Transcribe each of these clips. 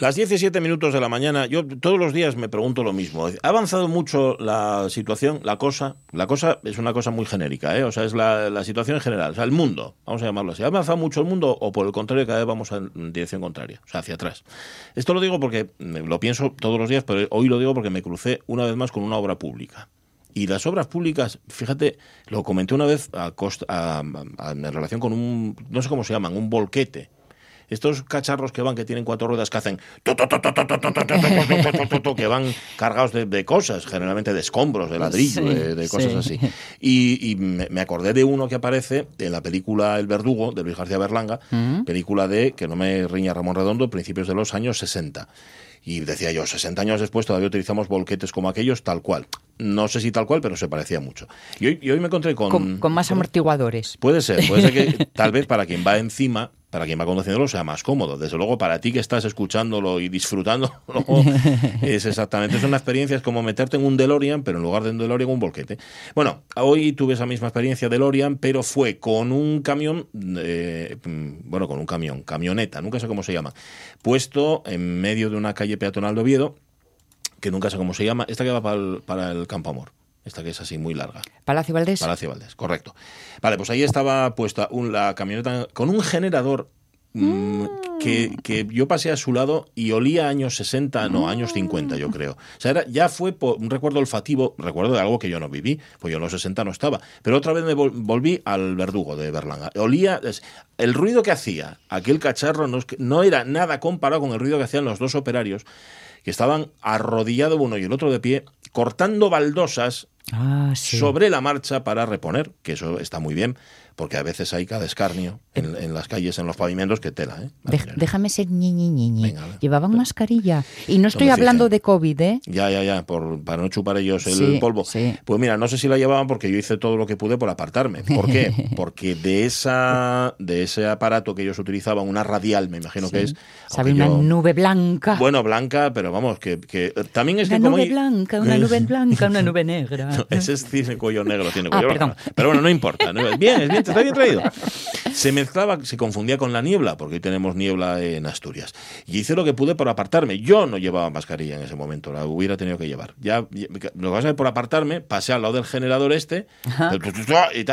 Las 17 minutos de la mañana, yo todos los días me pregunto lo mismo. ¿Ha avanzado mucho la situación, la cosa? La cosa es una cosa muy genérica, ¿eh? O sea, es la, situación en general, o sea, el mundo, vamos a llamarlo así. ¿Ha avanzado mucho el mundo o por el contrario cada vez vamos en dirección contraria, o sea, hacia atrás? Esto lo digo porque lo pienso todos los días, pero hoy lo digo porque me crucé una vez más con una obra pública. Y las obras públicas, fíjate, lo comenté una vez a en relación con un, no sé cómo se llaman, un volquete estos cacharros que van, que tienen cuatro ruedas, que hacen que van cargados de, cosas, generalmente de escombros, de ladrillo, de, cosas así. Y, me acordé de uno que aparece en la película El Verdugo, de Luis García Berlanga, película de, que no me riña Ramón Redondo, principios de los años 60. Y decía yo, 60 años después todavía utilizamos volquetes como aquellos, tal cual. No sé si tal cual, pero se parecía mucho. Y hoy, me encontré con... Con, más amortiguadores. Puede ser, puede ser que tal vez para quien va encima para quien va conduciéndolo sea más cómodo. Desde luego, para ti que estás escuchándolo y disfrutándolo, es exactamente, es una experiencia, es como meterte en un DeLorean, pero en lugar de un DeLorean, un volquete. Bueno, hoy tuve esa misma experiencia DeLorean, pero fue con un camión, eh, bueno, con un camión, camioneta, nunca sé cómo se llama, puesto en medio de una calle peatonal de Oviedo, que nunca sé cómo se llama, esta que va para el, para el Campo Amor. Esta que es así muy larga. Palacio Valdés. Palacio Valdés, correcto. Vale, pues ahí estaba puesta un, la camioneta con un generador mm, que, que, yo pasé a su lado y olía años 60, no, años 50 yo creo. O sea, era, ya fue por un recuerdo olfativo, recuerdo de algo que yo no viví, pues yo en los 60 no estaba. Pero otra vez me volví al verdugo de Berlanga. Olía, el ruido que hacía aquel cacharro no, no era nada comparado con el ruido que hacían los dos operarios que estaban arrodillados uno y el otro de pie, cortando baldosas ah, sobre la marcha para reponer, que eso está muy bien, porque a veces hay cada escarnio en, las calles, en los pavimentos, que tela. ¿eh? déjame ser ñi, ñi, Llevaban mascarilla. Y no estoy hablando de COVID, ¿eh? Ya, ya, ya, por, para no chupar ellos el polvo. Pues mira, no sé si la llevaban porque yo hice todo lo que pude por apartarme. ¿Por qué? Porque de esa de ese aparato que ellos utilizaban, una radial, me imagino que es... Sabe una nube blanca. Bueno, blanca, pero vamos, que, que también es una que nube blanca, una nube blanca, una nube negra. ese es, tiene cuello negro, tiene ah, cuello Pero bueno, no importa. Bien, es bien, está bien traído. Se mezclaba, se confundía con la niebla, porque hoy tenemos niebla en Asturias. Y hice lo que pude por apartarme. Yo no llevaba mascarilla en ese momento, la hubiera tenido que llevar. Ya, lo que pasa es por apartarme, pasé al lado del generador este,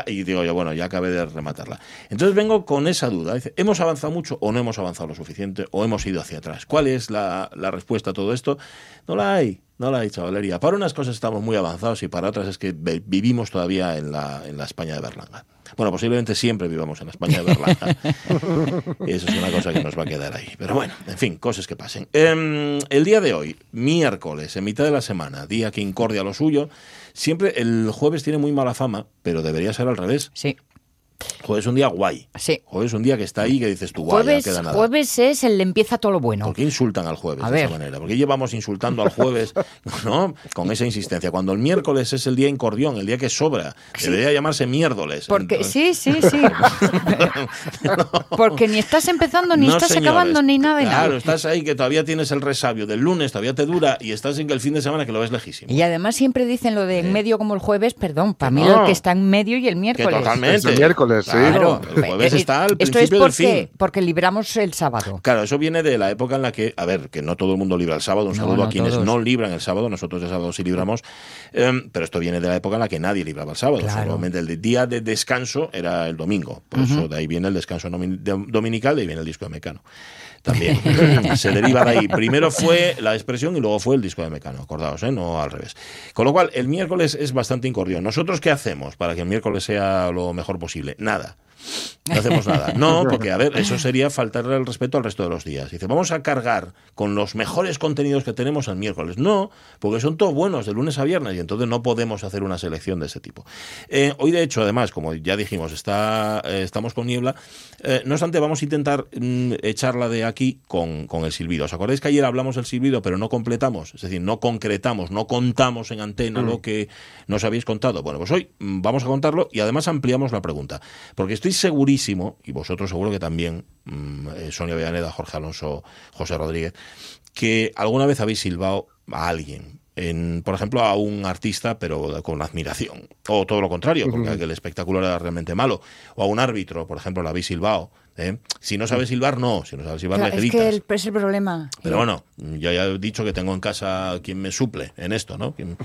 y, digo yo, bueno, ya acabé de rematarla. Entonces vengo con esa duda. Dice, ¿hemos avanzado mucho o no hemos avanzado lo suficiente o hemos ido hacia atrás? ¿Cuál es la, la respuesta a todo esto? No la hay. No la hay, chavalería. Para unas cosas estamos muy avanzados y para otras es que vivimos todavía en la, en la España de Berlanga. Bueno, posiblemente siempre vivamos en la España de Berlanga. Eso es una cosa que nos va a quedar ahí. Pero bueno, en fin, cosas que pasen. Em, el día de hoy, miércoles, en mitad de la semana, día que incordia lo suyo, siempre el jueves tiene muy mala fama, pero debería ser al revés. Sí. Jueves es un día guay. Sí. Jueves es un día que está ahí que dices tú, guay, jueves, queda nada. Jueves es el empieza todo lo bueno. ¿Por qué insultan al jueves de esa manera? ¿Por qué llevamos insultando al jueves ¿no? con esa insistencia? Cuando el miércoles es el día incordión, el día que sobra, debería llamarse miércoles. Porque, sí, sí, sí. Porque ni estás empezando, ni estás acabando, ni nada de nada. Claro, estás ahí que todavía tienes el resabio del lunes, todavía te dura y estás en el fin de semana que lo ves lejísimo. Y además siempre dicen lo de en medio como el jueves, perdón, para mí lo que está en medio y el miércoles. Que totalmente. el miércoles, sí. Claro, el jueves eh, está al Esto principio es porque, del fin. porque libramos el sábado. Claro, eso viene de la época en la que, a ver, que no todo el mundo libra el sábado. Un saludo a quienes no libran el sábado. Nosotros el sábado sí libramos. Em, pero esto viene de la época en la que nadie libraba el sábado. Solamente el día de descanso era el domingo. Por eso de ahí viene el descanso dominical, de ahí viene el disco de Mecano también. se deriva de ahí. Primero fue la expresión y luego fue el disco de Mecano, acordaos, ¿eh? no al revés. Con lo cual, el miércoles es bastante incordio. ¿Nosotros qué hacemos para que el miércoles sea lo mejor posible? Nada. No hacemos nada. No, porque, a ver, eso sería faltarle el respeto al resto de los días. Dice, vamos a cargar con los mejores contenidos que tenemos el miércoles. No, porque son todos buenos de lunes a viernes y entonces no podemos hacer una selección de ese tipo. Eh, hoy, de hecho, además, como ya dijimos, está, eh, estamos con niebla. Eh, no obstante, vamos a intentar mm, echarla de aquí con, con, el silbido. ¿Os acordáis que ayer hablamos del silbido, pero no completamos? Es decir, no concretamos, no contamos en antena lo mm. que nos habéis contado. Bueno, pues hoy mm, vamos a contarlo y además ampliamos la pregunta. Porque estoy segurísimo, y vosotros seguro que también, mm, eh, Sonia Villaneda, Jorge Alonso, José Rodríguez, que alguna vez habéis silbado a alguien en, por ejemplo, a un artista, pero con admiración. O todo lo contrario, porque el espectáculo era realmente malo. O a un árbitro, por ejemplo, la habéis silbado ¿eh? Si no sabes silbar, no. Si no sabes silbar, le gritas. Es que es el problema. Pero bueno, yo ya he dicho que tengo en casa quien me suple en esto, ¿no? Quien,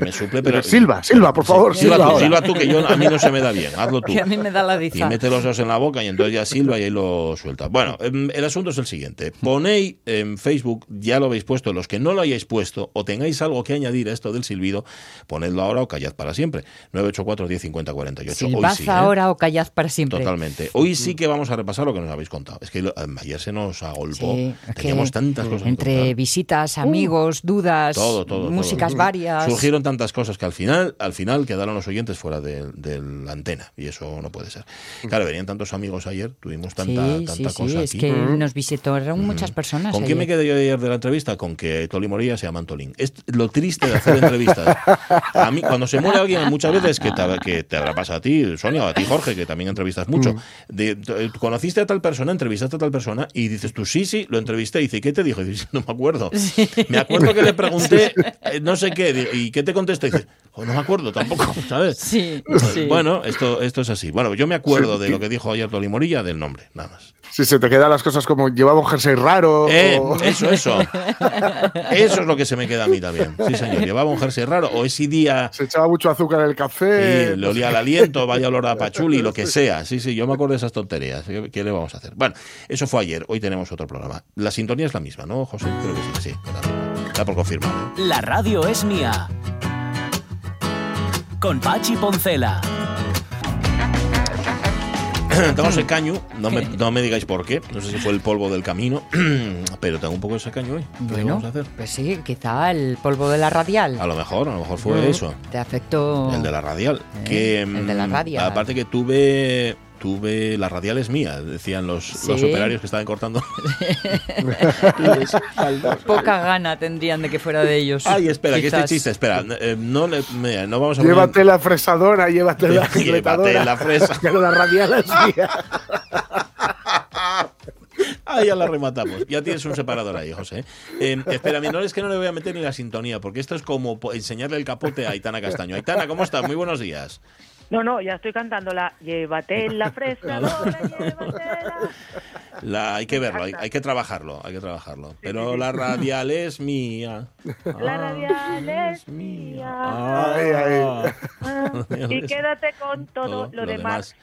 me suple, pero... silba, silba, por favor, silba, tú, silba tú, que yo, a mí no se me da bien. Hazlo tú. Que a mí me da la diza. Y mete los dedos en la boca y entonces ya silba y ahí lo suelta. Bueno, em, el asunto es el siguiente. Ponéis en Facebook, ya lo habéis puesto, los que no lo hayáis puesto o tengáis algo que añadir a esto del silbido, ponedlo ahora o callad para siempre. 984 10 50 48. Silbad ¿eh? ahora o callad para siempre. Totalmente. Hoy sí que vamos a repasar lo que nos habéis contado. Es que ayer se nos agolpó. Teníamos tantas cosas. Entre visitas, amigos, dudas, músicas varias. Surgieron tantas cosas que al final, al final quedaron los oyentes fuera de, la antena. Y eso no puede ser. Claro, venían tantos amigos ayer, tuvimos tanta, tanta cosa. Es que nos visitaron muchas personas. ¿Con quién me quedé yo ayer de la entrevista? Con que Toli Moría se llama Antolín. Es lo triste de hacer entrevistas. A mí, cuando se muere alguien, muchas veces que te, que te habrá pasado a ti, Sonia, o a ti, Jorge, que también entrevistas mucho. De, ¿Conociste a tal persona? entrevistaste a tal persona y dices tú, sí, sí, lo entrevisté. Y dice, ¿qué te dijo? Y dices, no me acuerdo. Me acuerdo que le pregunté eh, no sé qué, ¿y qué te contesta? Y dice, oh, no me acuerdo tampoco, ¿sabes? Sí, Bueno, esto, esto es así. Bueno, yo me acuerdo de lo que dijo ayer Toli Morilla, del nombre, nada más. Si se te quedan las cosas como llevaba un jersey raro. Eh, Eso, eso. Eso es lo que se me queda a mí también. Sí, señor. Llevaba un jersey raro. O ese día. Se echaba mucho azúcar en el café. Sí, le olía el aliento, vaya olor a pachuli, lo que sea. Sí, sí, yo me acuerdo de esas tonterías. ¿Qué, le vamos a hacer? Bueno, eso fue ayer. Hoy tenemos otro programa. La sintonía es la misma, ¿no, José? Creo que sí, sí. Está por confirmar. La radio es mía. Con Pachi Poncela. tengo ese caño, no me, no me, digáis por qué, no sé si fue el polvo del camino, pero tengo un poco ese caño hoy. ¿Qué vamos a hacer? Pues sí, quizá el polvo de la radial. A lo mejor, a lo mejor fue eso. Te afectó. El de la radial. Eh, que, el de la mm, radial. Aparte que tuve tuve la radial es mía, decían los, los operarios que estaban cortando. Poca gana tendrían de que fuera de ellos. Ay, espera, que este chiste, espera, eh, no, le, no vamos a Llévate la fresadora, llévate la Llévate la fresa. que la radial es mía. Ah, ya la rematamos. Ya tienes un separador ahí, José. Eh, espera, no es que no le voy a meter ni la sintonía, porque esto es como enseñarle el capote a Aitana Castaño. Aitana, ¿cómo estás? Muy buenos días. No, no, ya estoy cantando la Llévate la fresa, la, hay que verlo, hay, que trabajarlo, hay que trabajarlo. Pero la radial es mía. La radial es mía. Ah. y quédate con todo, lo, demás.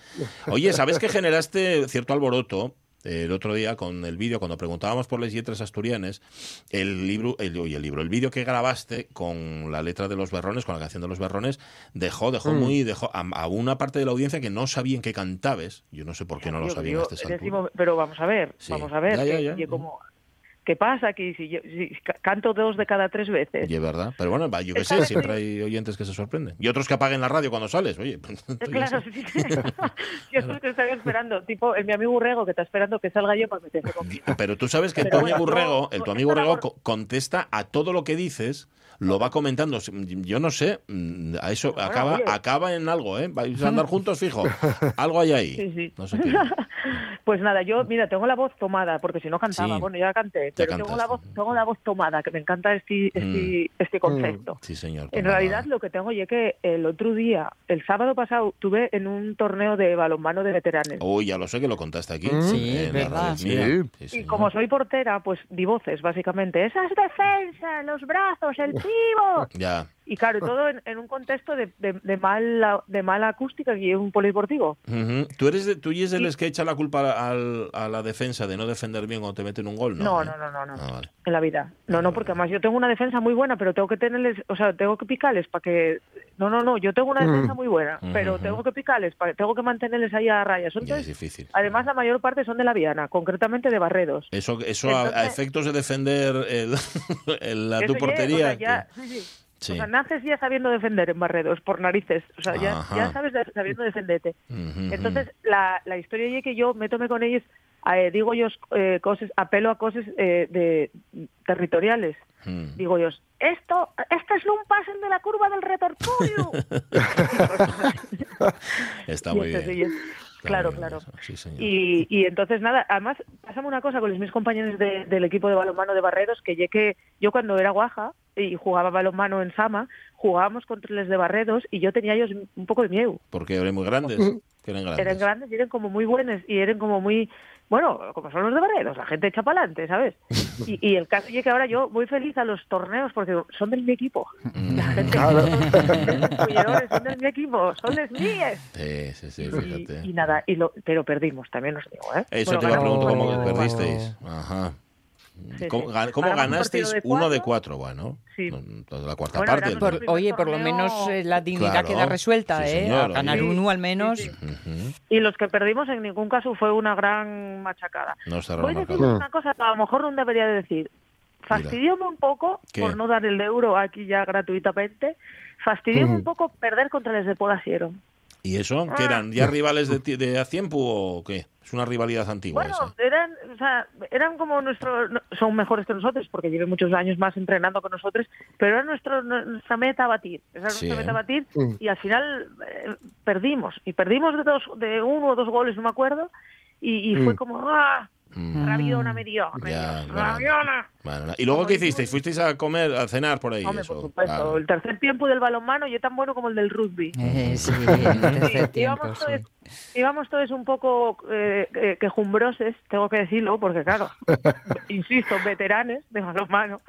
Oye, ¿sabes que generaste cierto alboroto el otro día con el vídeo, cuando preguntábamos por las letras asturianas, el libro, el, el libro, el vídeo que grabaste con la letra de los berrones, con la canción de los berrones, dejó, dejó mm. muy, dejó a, una parte de la audiencia que no sabían que cantabes. Yo no sé por qué no lo sabían este Pero vamos a ver, vamos a ver, como ¿Qué pasa? Que si, yo, canto dos de cada tres veces. Y es verdad. Pero bueno, yo qué sé, siempre hay oyentes que se sorprenden. Y otros que apaguen la radio cuando sales, oye. Pues, claro, sí, sí. yo estoy esperando, tipo el mi amigo Urrego que está esperando que salga yo para meterse conmigo. Pero tú sabes que tu amigo Urrego, el tu amigo Urrego contesta a todo lo que dices lo va comentando. Yo no sé, mm, a eso acaba, acaba en algo, ¿eh? Vais a andar juntos, fijo. Algo hay ahí. Sí, sí. No sé qué. Pues nada, yo, mira, tengo la voz tomada, porque si no cantaba, bueno, ya canté, pero tengo la, voz, tengo la voz tomada, que me encanta este, este, mm. este concepto. Sí, señor. En realidad lo que tengo, y es que el otro día, el sábado pasado, tuve en un torneo de balonmano de veteranos. Uy, ya lo sé que lo contaste aquí. Sí, verdad. y como soy portera, pues di voces, básicamente. Esas defensas, los brazos, el Ya. Y claro, todo en, un contexto de, de, mala, de mala acústica y es un polideportivo. ¿Tú eres de, tú y es el que echa la culpa a la defensa de no defender bien cuando te meten un gol? No, no, no, no, no, ah, en la vida. No, no, porque además yo tengo una defensa muy buena, pero tengo que tenerles, o sea, tengo que picarles para que... No, no, no, yo tengo una defensa muy buena, pero tengo que picarles, para, tengo que mantenerles ahí a rayas. es difícil. Además, la mayor parte son de la Viana, concretamente de Barredos. Eso, eso a, efectos de defender la, tu portería. O sea, naces ya sabiendo defender en barredos, por narices. O sea, ya, ya, sabes sabiendo defenderte. Entonces, la, la historia es que yo me tomé con ellos, eh, digo yo, eh, cosas, apelo a cosas eh, de, territoriales. Hmm. Digo yo, esto, esto es un pasen de la curva del retortorio. Está muy bien. Claro, claro. y, y, entonces, nada, además, pasamos una cosa con mis compañeros del equipo de balonmano de Barredos, que, que yo cuando era guaja, y jugaba balonmano en Sama, jugábamos contra los de Barredos y yo tenía ellos un poco de miedo. Porque eran muy grandes. eran grandes. Eran grandes y eran como muy buenos y eran como muy bueno, como son los de Barredos, la gente echa para adelante, ¿sabes? Y, el caso es que ahora yo voy feliz a los torneos porque son de mi equipo. Mm. La gente claro. son de mi equipo, son de míos. Sí, sí, sí, fíjate. Y, nada, y lo, pero perdimos, también os digo, ¿eh? Eso te iba a preguntar, ¿cómo perdisteis? Ajá. ¿Cómo, ganasteis uno de cuatro? Bueno, sí. la cuarta parte. oye, por lo menos eh, la dignidad queda resuelta, ¿eh? ganar uno al menos. Y los que perdimos en ningún caso fue una gran machacada. No Voy a decir una cosa que a lo mejor no debería decir. Fastidióme un poco por no dar el euro aquí ya gratuitamente. Fastidióme un poco perder contra los de Podasiero. ¿Y eso? ¿Que eran ya ah. rivales de, de Aciempu o qué? Es una rivalidad antigua. Bueno, eran, o sea, eran como nuestros, son mejores que nosotros porque llevan muchos años más entrenando con nosotros, pero era nuestro, nuestra meta a batir. Era nuestra meta a batir y al final eh, perdimos. Y perdimos de, dos, de uno o dos goles, no me acuerdo, y, fue mm. como, ¡ah! Mm. Rabiona me dio. rabiona. ¿Y luego qué hicisteis? ¿Fuisteis a comer, a cenar por ahí? Hombre, por supuesto. El tercer tiempo del balonmano y es tan bueno como el del rugby. Eh, sí, el tercer tiempo, íbamos, todos, un poco eh, eh, quejumbroses, tengo que decirlo, porque claro, insisto, veteranes de balonmano.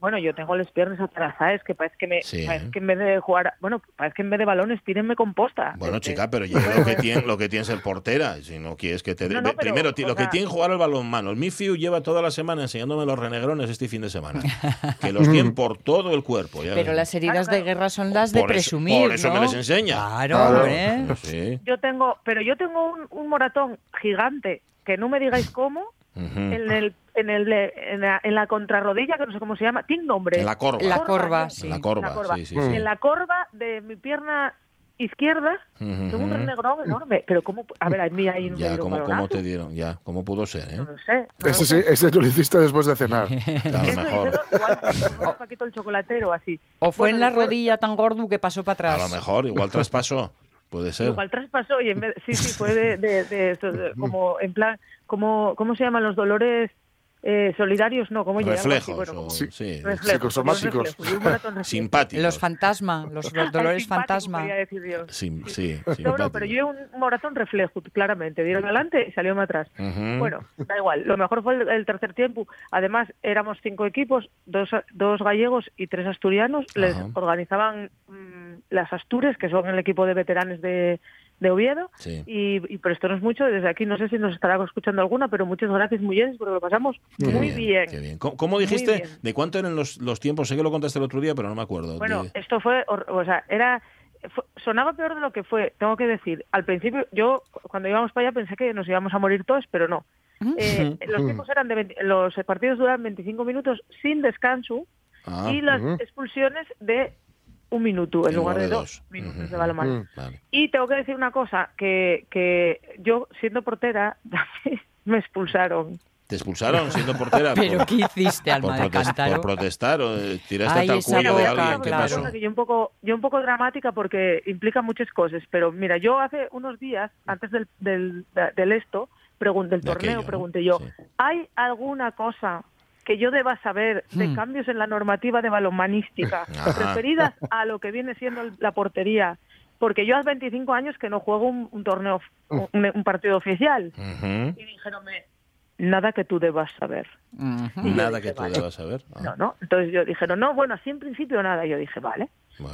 bueno, yo tengo las piernas atrasadas, que parece que, me, parece que en vez de jugar, bueno, parece que en vez de balones tírenme composta. Bueno, chica, pero yo lo que tiene, lo que tiene es el portera, si no quieres que te... Primero, lo que tiene jugar el balonmano. El Mifiu lleva toda la semana los renegrones este fin de semana. Que los tienen por todo el cuerpo. Pero las heridas de guerra son las de presumir. por eso me les enseña. Claro, ¿eh? Yo tengo, pero yo tengo un, moratón gigante, que no me digáis cómo, en el en, el, en, la, en la contrarrodilla, que no sé cómo se llama, tiene nombre. En la corva. La corva, sí. La corva, Sí, sí, En la corva de mi pierna izquierda, tengo un enorme. Pero cómo, a ver, a mí ahí no ya, ¿cómo, ¿cómo te dieron? Ya, ¿cómo pudo ser? Eh? No lo sé. ese, sí, ese tú lo hiciste después de cenar. a lo mejor. Igual, Paquito el chocolatero, así. O fue en la rodilla tan gordo que pasó para atrás. A lo mejor, igual traspasó. Puede ser. Igual traspasó y en vez, sí, sí, fue de, de, de, como en plan, como, ¿cómo se llaman los dolores eh, solidarios no, como reflejos, bueno, sí, sí. psicosomáticos, simpáticos, los fantasmas, los, dolores fantasma. Sí, sí, no, no, pero yo un moratón reflejo, claramente, dieron adelante y salió atrás. Bueno, da igual, lo mejor fue el, tercer tiempo. Además, éramos cinco equipos, dos, dos gallegos y tres asturianos. Les organizaban mm, las Astures, que son el equipo de veteranos de de Oviedo. Y, pero esto no es mucho, desde aquí no sé si nos estará escuchando alguna, pero muchas gracias, bien, porque lo pasamos muy bien. bien. ¿Cómo, dijiste? ¿De cuánto eran los, los tiempos? Sé que lo contaste el otro día, pero no me acuerdo. Bueno, esto fue, o sea, era sonaba peor de lo que fue, tengo que decir. Al principio, yo cuando íbamos para allá pensé que nos íbamos a morir todos, pero no. Eh, los tiempos eran de los partidos duran 25 minutos sin descanso ah, y las expulsiones de un minuto en, lugar, de, dos, minutos de balonmano. Mm, y tengo que decir una cosa, que, que yo siendo portera me expulsaron. ¿Te expulsaron siendo portera? ¿Pero qué hiciste, Alma por, por protestar o tiraste Ay, tal cuello de alguien? ¿Qué pasó? yo, un poco, yo un poco dramática porque implica muchas cosas, pero mira, yo hace unos días, antes del, del, del esto, pregunté, el torneo, pregunté yo, ¿hay alguna cosa que yo deba saber de hmm. cambios en la normativa de balonmanística referidas a lo que viene siendo la portería. Porque yo hace 25 años que no juego un, torneo, un, partido oficial. Y dijeron, nada que tú debas saber. Nada que tú debas saber. Ah. No, no. Entonces yo dijeron, no, bueno, así en principio nada. Yo dije, vale.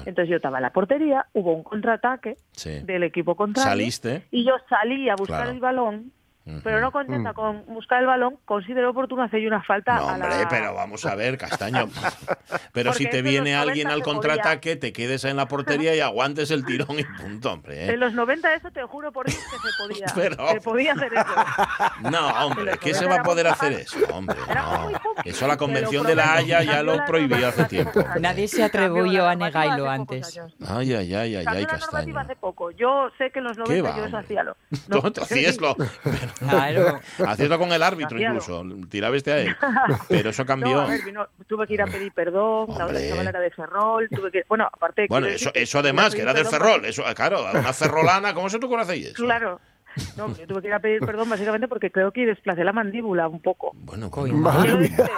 Entonces yo estaba en la portería, hubo un contraataque del equipo contrario. Saliste. Y yo salí a buscar el balón pero no contenta mm. con buscar el balón, considero oportuno hacer una falta no, hombre, pero vamos a ver, Castaño. pero si te viene alguien al contraataque, te quedes en la portería y aguantes el tirón y punto, hombre. ¿eh? En los 90 eso te juro por Dios que se podía. Pero... Se podía hacer eso. No, hombre, ¿qué se va a poder hacer eso? Hombre, no. Eso la Convención de la Haya ya lo prohibió hace tiempo. Nadie se atrevió a negarlo antes. Ay, ay, ay, ay, ay, Castaño. hace poco. Yo sé que en los 90 yo eso hacía lo. No, hacías lo. Claro. Haciendo con el árbitro incluso. Tiraba este a él. Pero eso cambió. tuve que ir a pedir perdón, la otra chavala era de Ferrol, tuve que... Bueno, aparte... Bueno, eso, eso además, que era del Ferrol. Eso, claro, una ferrolana, ¿cómo se ocurre hacer eso? Claro. No, yo tuve que ir a pedir perdón básicamente porque creo que desplacé la mandíbula un poco. Bueno, madre mía.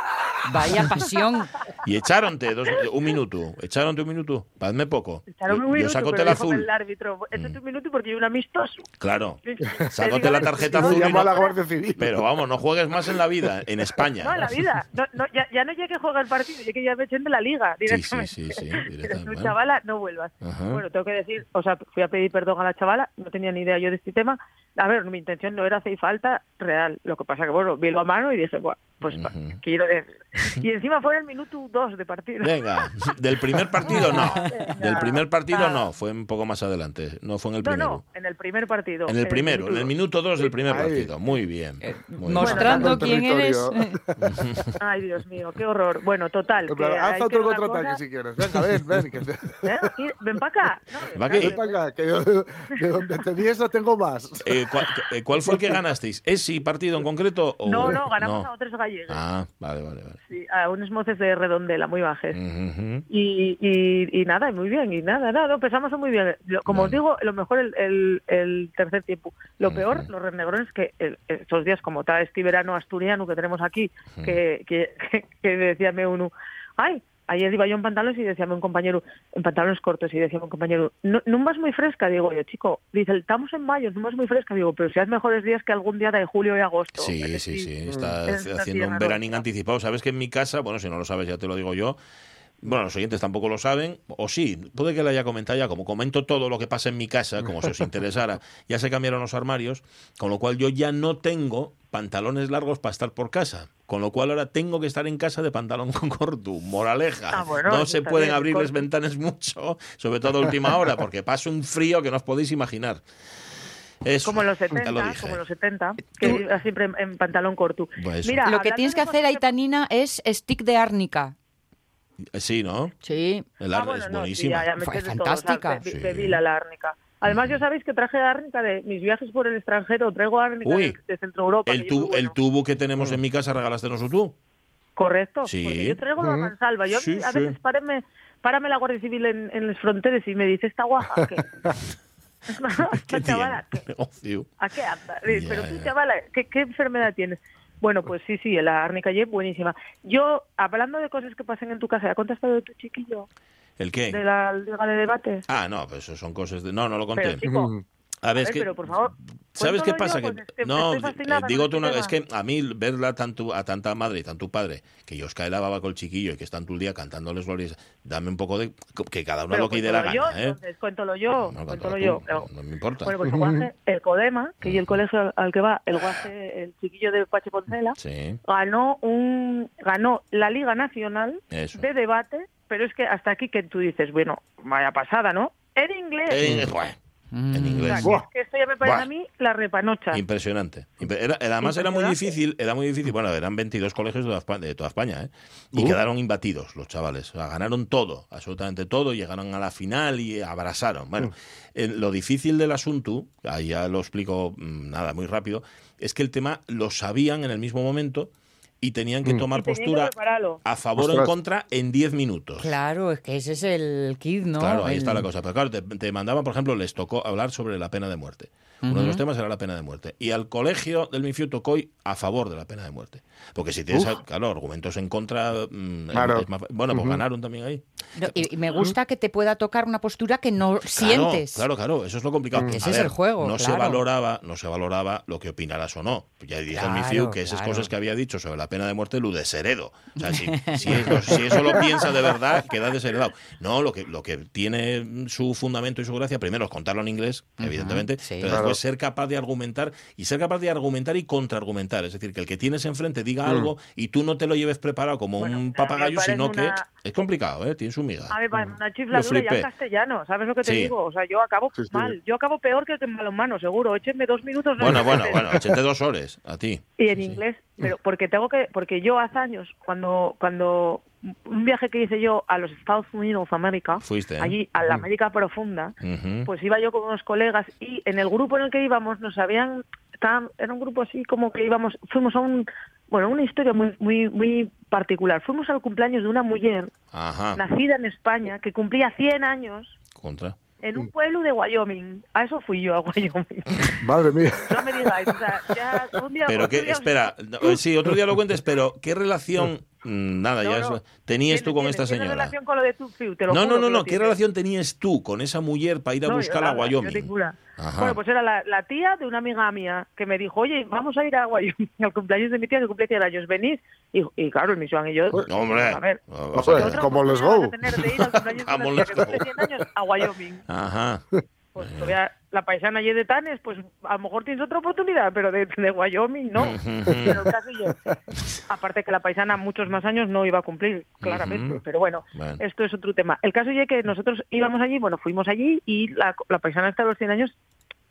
Vaya pasión. Y echaronte dos, un minuto, echaronte un minuto, hazme poco. Echaron un yo, minuto, sacote pero el azul. El árbitro, este es un minuto porque yo un amistoso. Claro, Te sacote la "Vale, tarjeta No azul. y llama a no- la Guardia Civil. pero vamos, no juegues más en la vida, en España. No, en la vida. No, no, ya, ya no llegué que juega el partido, ya que ya me echen de la liga Sí, sí, directamente. sí, sí, Pero tú, chavala, no vuelvas. Ajá. Bueno, tengo que decir, o sea, fui a pedir perdón a la chavala, no tenía ni idea yo de este tema. A ver, mi intención no era hacer falta real. Lo que pasa que, bueno, vi a mano y dije, bueno, pues va, Ujú. quiero decir. Y encima fue en el minuto dos de partido. Venga, del primer partido no. Venga. Del primer partido no, fue un poco más adelante. No fue en el No, primero. no, en el primer partido. En el primero, en el minuto dos del primer partido. Muy bien. muy bien. Mostrando Bueno, quién eres. Ay, Dios mío, qué horror. Bueno, total. Hay Haz otro contraataque cosa- si quieres. Venga, ven, ven. Que te- ¿Eh? Ven para acá. No, ven para acá, que yo de donde te di eso tengo más. Eh, ¿cuál, eh, cuál fue el que ganasteis? ¿Ese partido en concreto? O... no, no, ganamos a otros gallegos. Ah, vale, vale, vale. Sí, a unos moces de redondela, muy bajes. Y, y, y nada, muy bien, y nada, nada, no, empezamos muy bien. Como os digo, lo mejor el, el, el tercer tiempo. Lo peor, los renegrones que el- estos días, como está este verano asturiano que tenemos aquí, que, que, que decíame uno, ay, ayer iba yo en pantalones y decíame un compañero, en pantalones cortos, y decíame un compañero, no, no vas muy fresca, digo yo, chico, dice, estamos en mayo, no vas muy fresca, digo, pero si has mejores días que algún día de julio y agosto. Sí, sí, sí. Está en esta haciendo un veranín anticipado. Sabes que en mi casa, bueno, si no lo sabes, ya te lo digo yo. Bueno, los oyentes tampoco lo saben, o sí, puede que le haya comentado ya, como comento todo lo que pasa en mi casa, como si os interesara, ya se cambiaron los armarios, con lo cual yo ya no tengo pantalones largos para estar por casa, con lo cual ahora tengo que estar en casa de pantalón con corto, moraleja. Ah, bueno, no se pueden abrir las ventanas mucho, sobre todo a última hora, porque pasa un frío que no os podéis imaginar. Eso, Como en los ya lo 70, dije. como en los 70, que iba siempre en, en pantalón corto. Pues Mira, Lo que tienes que hacer, Aitanina, es stick de árnica. Sí, ¿no? Sí. El Ah, bueno, es no, sí, ya, ya Fue todo, fantástica. o sea, be- Sí. la, la árnica. Además, ya sabéis que traje árnica de mis viajes por el extranjero, traigo árnica Uy, de, de Centro Europa. el, tu- es muy el bueno. tubo que tenemos en mi casa regalaste tú. Correcto. Sí. Porque yo traigo la Ujú. mansalva. Yo Sí, a sí. veces párame, párame la Guardia Civil en, en las fronteras y me dice, esta guaja, ¿qué? ¿Qué chavala, ¿qué? ¿A qué anda? Eh, Ya, Pero tú, chavala, ¿qué, ¿qué enfermedad tienes? Bueno, pues sí, sí, la árnica es buenísima. Yo, hablando de cosas que pasan en tu casa, ¿ya contaste de tu chiquillo? ¿El qué? De la liga de debate. Ah, no, pues eso son cosas de... No, no lo conté. Pero, chico. A ver, a es ver, que... pero por favor. ¿Sabes qué pasa? yo, que, pues, es que no, eh, digo con tú, este no, es que a mí verla tanto, a tanta madre y tanto padre, que yo os cae la baba con el chiquillo y que están todo el día cantándoles glorias, dame un poco de... que cada uno Pero lo que dé la gana, yo, ¿eh? entonces, cuéntalo yo, No, cuéntalo yo. no me importa. Bueno, pues el guaje, el Codema, que y el colegio al- que va, el guaje, el chiquillo de Pache Poncela, Sí, ganó un ganó la Liga Nacional eso. de debate, pero es que hasta aquí que tú dices, bueno, vaya pasada, ¿no? En inglés. Eh, en O sea, inglés. que, Buah. es que esto ya me parece Buah. a mí la repanocha. Impresionante. Era, además era muy difícil, era muy difícil. Bueno, eran 22 colegios de toda España, de toda España, ¿eh? Y Uh. quedaron imbatidos los chavales. O sea, ganaron todo, absolutamente todo, llegaron a la final y abrazaron. Bueno, eh, lo difícil del asunto, ahí ya lo explico mm, nada, muy rápido, es que el tema lo sabían en el mismo momento y tenían que Mm. tomar que postura a favor o en contra en 10 minutos. Claro, es que ese es el kit, ¿no? Claro, ahí El- está la cosa. Pero claro, te, te mandaban, por ejemplo, les tocó hablar sobre la pena de muerte. Uno de los temas era la pena de muerte. Y al colegio del MIFIU tocó hoy a favor de la pena de muerte. Porque si tienes, Uf. claro, argumentos en contra, mm, Claro. es más fa- bueno, pues ganaron también ahí. No, y, me gusta que te pueda tocar una postura que no Claro, sientes. Claro, claro, eso es lo complicado. Ese es el juego, No se valoraba, no se valoraba lo que opinaras o no. Ya dije Claro, el MIFIU que esas cosas que había dicho sobre la pena de muerte lo desheredo. O sea, si, si eso, si eso lo piensa de verdad, queda desheredado. No, lo que, lo que tiene su fundamento y su gracia, primero es contarlo en inglés, evidentemente, sí. pero Claro. Ser capaz de argumentar y ser capaz de argumentar y contraargumentar. Es decir, que el que tienes enfrente diga Mm. algo y tú no te lo lleves preparado como Bueno, mí un papagayo, sino que es complicado, ¿eh? Tiene su miga. A ver, para una chifladura ya en castellano, ¿sabes lo que te Sí. digo? O sea, yo acabo Sí, sí. mal, yo acabo peor que el que en balonmano, seguro. Échenme dos minutos. de Bueno, bueno, bueno, 82 horas a ti. Y en inglés, pero porque tengo que, porque yo hace años, cuando, cuando un viaje que hice yo a los Estados Unidos, América, Fuiste, ¿eh? allí a la América profunda, pues iba yo con unos colegas y en el grupo en el que íbamos nos habían, estaban- era un grupo así como que íbamos, fuimos a un, bueno, una historia muy, muy, muy particular. Fuimos al cumpleaños de una mujer Ajá, nacida en España que cumplía 100 años contra. en un pueblo de Wyoming. A eso fui yo, a Wyoming. Madre mía. No me digáis, o sea, ya un día... Pero que, día os- espera, no, sí, otro día lo cuentes, pero ¿qué relación Mm, nada, ya tenías tú con esta señora. ¿Qué relación con lo de tu No, no, no, no, ¿qué relación tenías tú con esa mujer para ir a buscar a Wyoming? Bueno, pues era la, tía de una amiga mía que me dijo, oye, vamos a ir a Wyoming al cumpleaños de mi tía que cumple 100 años, venís. Y, y claro, mi Joan y yo, no, hombre, a ver, como les go. Tener de ir al cumpleaños de mi tía que cumple 100 años a Wyoming. Ajá. Pues la paisana y de Tanes, pues a lo mejor tienes otra oportunidad, pero de, Wyoming no. pero aparte que la paisana muchos más años no iba a cumplir, claramente. Pero bueno, esto es otro tema. El caso es que nosotros íbamos allí, bueno, fuimos allí y la, paisana hasta los 100 años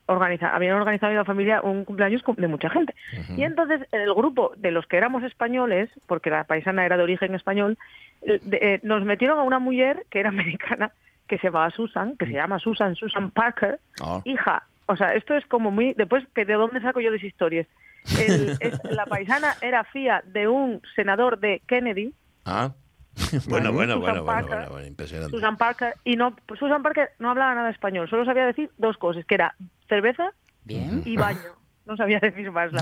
organiza, habían organizado en la familia un cumpleaños de mucha gente. Y entonces el grupo de los que éramos españoles, porque la paisana era de origen español, eh, eh, nos metieron a una mujer que era americana que se llamaba Susan, que se llama Susan, Susan Parker, ah. hija. O sea, esto es como muy... Después, que ¿de dónde saco yo esas historias? la paisana era fía de un senador de Kennedy. Ah. bueno, bueno, bueno, bueno, bueno, impresionante. Susan Parker, y no, Susan Parker no hablaba nada español, solo sabía decir dos cosas, que era cerveza y baño no sabía decir más la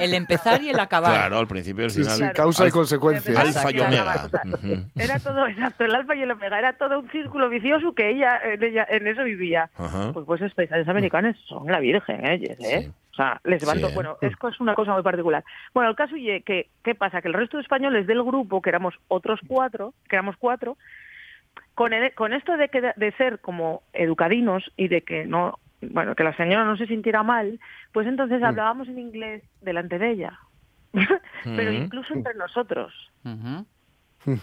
el, empezar y el acabar. Claro, al principio y al final. causa y consecuencia. Alfa y omega. Era todo, exacto, el alfa y el omega. Era todo un círculo vicioso que ella en, ella, en eso vivía. Pues, pues estos países americanos son la virgen, ellos, ¿eh? O sea, les levanto, bueno, es, es una cosa muy particular. Bueno, el caso es que, ¿qué pasa? Que el resto de españoles del grupo, que éramos otros cuatro, que éramos cuatro, con, con esto de, que, de ser como educadinos y de que no bueno, que la señora no se sintiera mal, pues entonces mm. hablábamos en inglés delante de ella, pero incluso entre nosotros.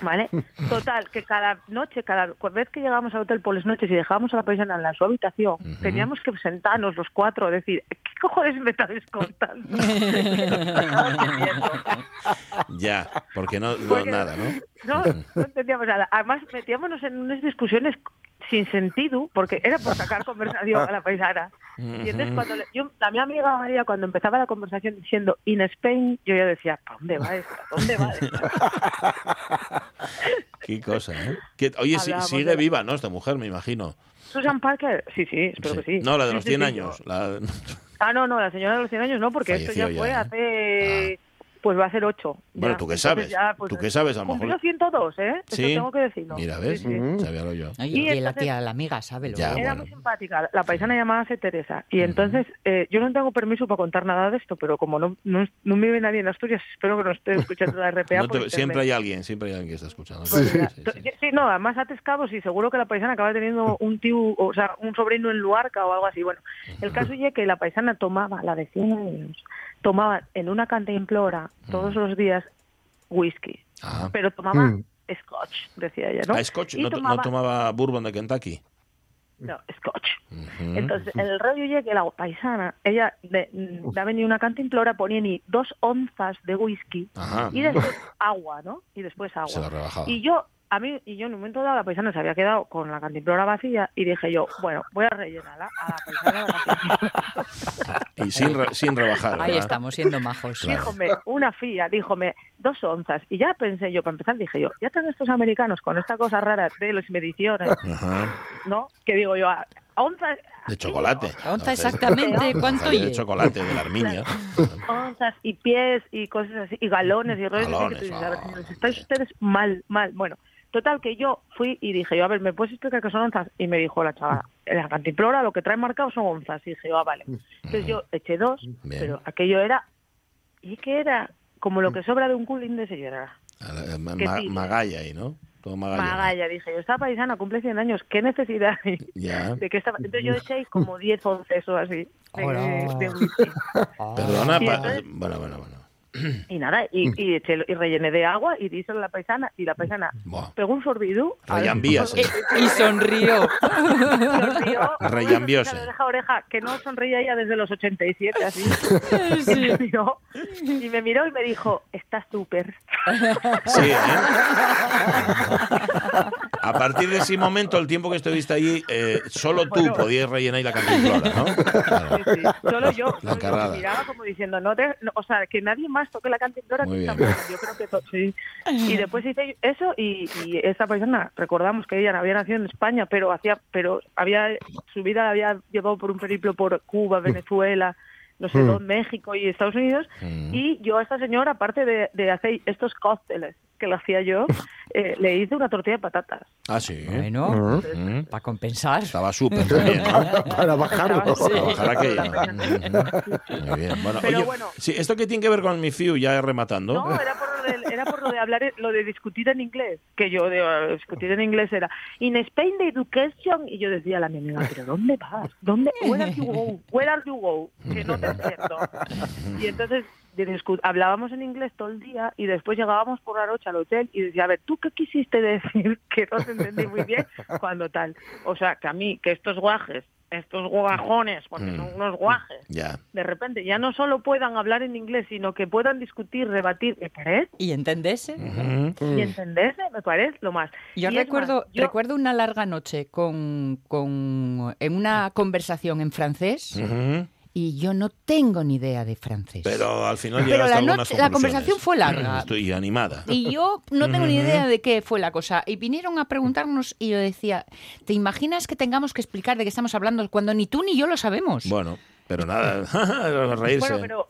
¿Vale? Total, que cada noche, cada vez que llegábamos al hotel por las noches y dejábamos a la paisana en su habitación, teníamos que sentarnos los cuatro, decir, ¿qué cojones me estás contando? ya, porque no, no nada, ¿no? No, no entendíamos nada. Además, metíamos en unas discusiones sin sentido, porque era por sacar conversación a la paisana. Y entonces cuando yo, la mi amiga María cuando empezaba la conversación diciendo in Spain, yo ya decía, ¿para dónde va esto? ¿Dónde va esto? Qué cosa, ¿eh? oye, sigue viva, ¿no? Esta mujer, me imagino. Susan Parker, sí, sí, espero que sí. No, la de los 100 años. Ah, no, no, la señora de los 100 años no, porque esto ya fue ¿eh? hace... Ah. Pues va a ser 8. Bueno, ¿tú qué sabes? Pues, ¿Tú qué sabes? A lo mejor. 102, ¿eh? Sí. tengo que decirlo. Mira, ¿ves? Sí, Sabíalo yo. y, la tía, la amiga, sabe Ya, era muy simpática. La paisana llamábase Teresa. Y entonces, eh, yo no tengo permiso para contar nada de esto, pero como no, no, no me vive nadie en Asturias, espero que no esté escuchando la RPA. siempre hay alguien, siempre hay alguien que está escuchando. Pues sí, no, además atescados y seguro que la paisana acaba teniendo un tío, o sea, un sobrino en Luarca o algo así. Bueno, el caso es que la paisana tomaba la de 100 años tomaba en una cantimplora todos mm. los días whisky, ah. pero tomaba mm. scotch, decía ella, ¿no? Ah, scotch, no, tomaba... no, tomaba bourbon de Kentucky. No, scotch. Entonces, el rollo llega que la paisana, ella de, da venía una cantimplora, ponía ni dos onzas de whisky y después agua, ¿no? Y después agua. Se la. Y yo a mí, y yo en un momento dado, la paisana se había quedado con la cantimplora vacía y dije yo, bueno, voy a rellenarla a la paisana Y sin, sin rebajar. Ahí estamos siendo majos. Díjome, una fía, díjome, dos onzas. Y ya pensé yo, para empezar, dije yo, ya están estos americanos con esta cosa rara de las mediciones, ¿no? Que digo yo, a onzas de chocolate. Onza exactamente, ¿cuánto De chocolate, de la arminia. Onzas y pies y cosas así, y galones y rollos. Galones, Estáis ustedes mal, mal. Bueno, Total, que yo fui y dije, yo, a ver, ¿me puedes explicar qué son onzas? Y me dijo la chavala, la cantimplora lo que trae marcado son onzas. Y dije, ah, vale. Entonces yo eché dos, pero aquello era... ¿Y qué era? Como lo que sobra de un cooling de señora. Eh, magalla ahí, ¿no? Todo magalla. Magalla, dije yo, esta paisana cumple 100 años, ¿qué necesidad hay? De que estaba... Entonces yo eché como 10 onces o así. De, Perdona, bueno, bueno, bueno. Y nada, y, mm. y, y, rellené de agua y díselo a la paisana, y la paisana pegó un sorbido. Reyambíase. Y, sonrió. sonrió. Oreja oreja, que no sonreía ella desde los 87, así. Sí. Y, me miró, y me miró y me dijo, está súper. Sí, ¿eh? A partir de ese momento, el tiempo que estuviste allí, eh, solo tú podías rellenar la cantimplora, ¿no? Sí, sí. Solo yo. La solo miraba como diciendo, no, te, no, o sea, que nadie más toque la cantimplora. Que está yo creo que sí. Y después hice eso y, y esa persona, recordamos que ella había nacido en España, pero hacía, pero había su vida la había llevado por un periplo por Cuba, Venezuela no sé, mm. México y Estados Unidos, mm. y yo a esta señora, aparte de, de hacer estos cócteles que lo hacía yo, eh, le hice una tortilla de patatas. Ah, sí. Bueno, mm. para compensar. Estaba súper bien, para bajar. Para bajar aquella. Muy bien. Bueno, oye, bueno, sí, ¿esto qué tiene que ver con mi FIU? Ya rematando. No, era por lo de, era por lo de hablar, lo de discutir en inglés, que yo de, discutir en inglés era In Spain the education, y yo decía a la mi pero ¿dónde vas? ¿Dónde? Where are you go? Where are you go? Que no te entiendo. Y entonces hablábamos en inglés todo el día y después llegábamos por la noche al hotel y decía, a ver, ¿tú qué quisiste decir? Que no te entendí muy bien cuando tal. O sea, que a mí, que estos guajes, estos guajones, porque son mm. unos guajes, de repente ya no solo puedan hablar en inglés, sino que puedan discutir, rebatir, ¿me parece? Y entenderse. Y entenderse, me parece lo más. Yo recuerdo, recuerdo una larga noche con, con, en una conversación en francés y yo no tengo ni idea de francés. Pero al final Pero la, noche, la conversación fue larga. Estoy animada. Y yo no tengo ni idea de qué fue la cosa. Y vinieron a preguntarnos y yo decía, ¿te imaginas que tengamos que explicar de qué estamos hablando cuando ni tú ni yo lo sabemos? Bueno, pero nada, reírse. Bueno,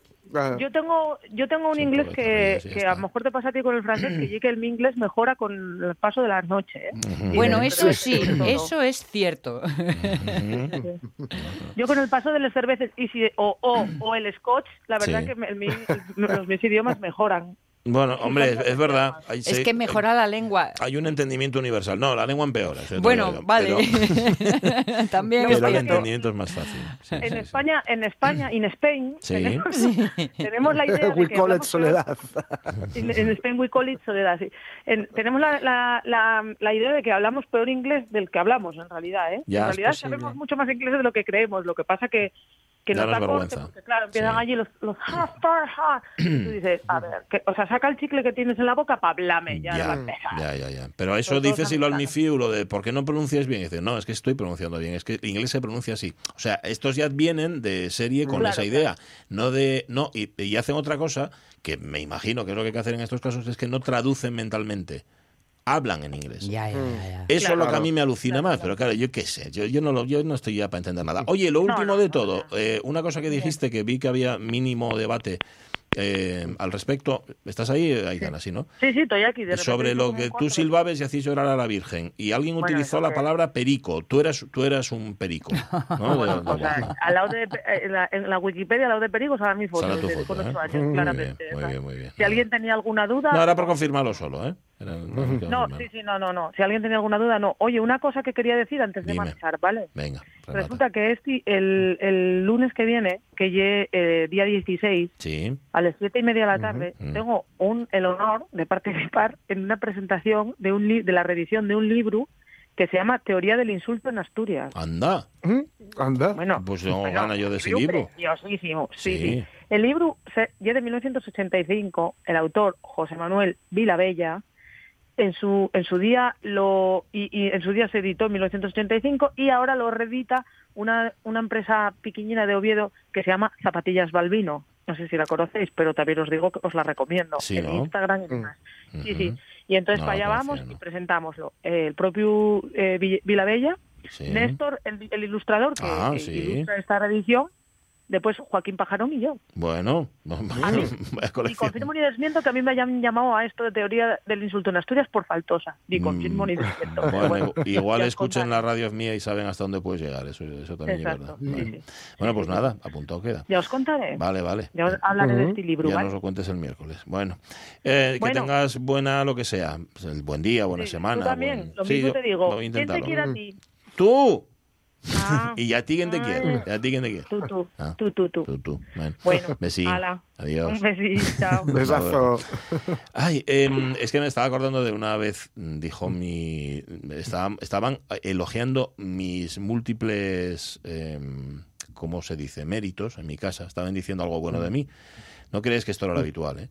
yo tengo yo tengo un inglés que, que a lo mejor te pasa a ti con el francés, que que el mi inglés mejora con el paso de las noches. ¿eh? Bueno, eso sí, eso es cierto. Yo con el paso de las cervezas y si, o, o, o el scotch, la verdad que los mis idiomas mejoran. Bueno, hombre, es, verdad. es que mejora la lengua. Hay un entendimiento universal. No, la lengua empeora. Bueno, vale. También. Pero el entendimiento es más fácil. en España, en España, en Spain, tenemos, la idea we call it soledad. En Spain we call it soledad, sí. tenemos la, la, la, idea de que hablamos peor inglés del que hablamos, en realidad. ¿eh? en realidad sabemos mucho más inglés de lo que creemos. Lo que pasa que que no da corte, porque claro, empiezan allí los, los ha, ha, Tú dices, a ver, que, o sea, saca el chicle que tienes en la boca para hablarme, ya, ya, ya, ya, ya. Pero eso dices y lo al lo de ¿por qué no pronuncias bien? Y dices, no, es que estoy pronunciando bien, es que el inglés se pronuncia así. O sea, estos ya vienen de serie con esa idea, no de, no, y, y hacen otra cosa que me imagino que es lo que hay que hacer en estos casos, es que no traducen mentalmente hablan en inglés. Ya, ya, Eso es lo que a mí me alucina más, pero claro, yo qué sé, yo, yo, no, lo, yo no estoy ya para entender nada. Oye, lo último de todo, eh, una cosa que dijiste que vi que había mínimo debate eh, al respecto. ¿Estás ahí, Aitana, sí, no? Sí, sí, estoy aquí. Sobre lo que tú silbabes y hacías llorar a la Virgen. Y alguien utilizó la palabra perico. Tú eras, tú eras un perico. al lado de, en, la, Wikipedia, al lado de perico, sale mi foto. de, foto ¿eh? años, claramente. Muy bien, muy bien, Si alguien tenía alguna duda... No, era por confirmarlo solo, ¿eh? No, sí, sí, no, no, no. Si alguien tenía alguna duda, no. Oye, una cosa que quería decir antes de marchar, ¿vale? Venga. Resulta que este, el, el lunes que viene, que llegue eh, día 16, a las siete y media de la tarde, tengo un, el honor de participar en una presentación de, un de la revisión de un libro que se llama Teoría del insulto en Asturias. Anda. Anda. Bueno, pues yo gana yo de ese libro. Sí, sí. El libro ya de 1985, el autor José Manuel Vilabella en su en su día lo y, en su día se editó en 1985 y ahora lo reedita una, una empresa pequeñina de Oviedo que se llama Zapatillas Balbino. No sé si la conocéis, pero también os digo que os la recomiendo en Instagram y demás. Sí, sí. Y entonces para allá vamos y presentámoslo. El propio eh, Vilabella, Néstor, el, ilustrador que, ah, ilustra esta reedición, Después Joaquín Pajarón y yo. Bueno, y confirmo ni desmiento que a mí me hayan llamado a esto de teoría del insulto en Asturias por faltosa. Y mm. confirmo ni desmiento. Bueno, igual escuchen la radio mía y saben hasta dónde puedes llegar. Eso, eso también es verdad. Bueno, pues nada, apuntado queda. Ya os contaré. Vale, vale. Ya os hablaré de este libro. Ya nos lo cuentes el miércoles. Bueno, eh, que tengas buena lo que sea. Pues el buen día, buena semana. Tú también, lo mismo te digo. ¿Quién te quiere a ti? ¡Tú! Ah. y ya ti quién te quiere. Ya ti quién te quiere. Tú, tú. Ah. Tú, tú, tú. Tú, tú. Bueno, bueno besí. Adiós. Un besito. Chao. Besazo. Ay, eh, es que me estaba acordando de una vez, dijo mi. Estaban, estaban elogiando mis múltiples. Eh, ¿Cómo se dice? Méritos en mi casa. Estaban diciendo algo bueno de mí. No crees que esto era lo habitual, ¿eh?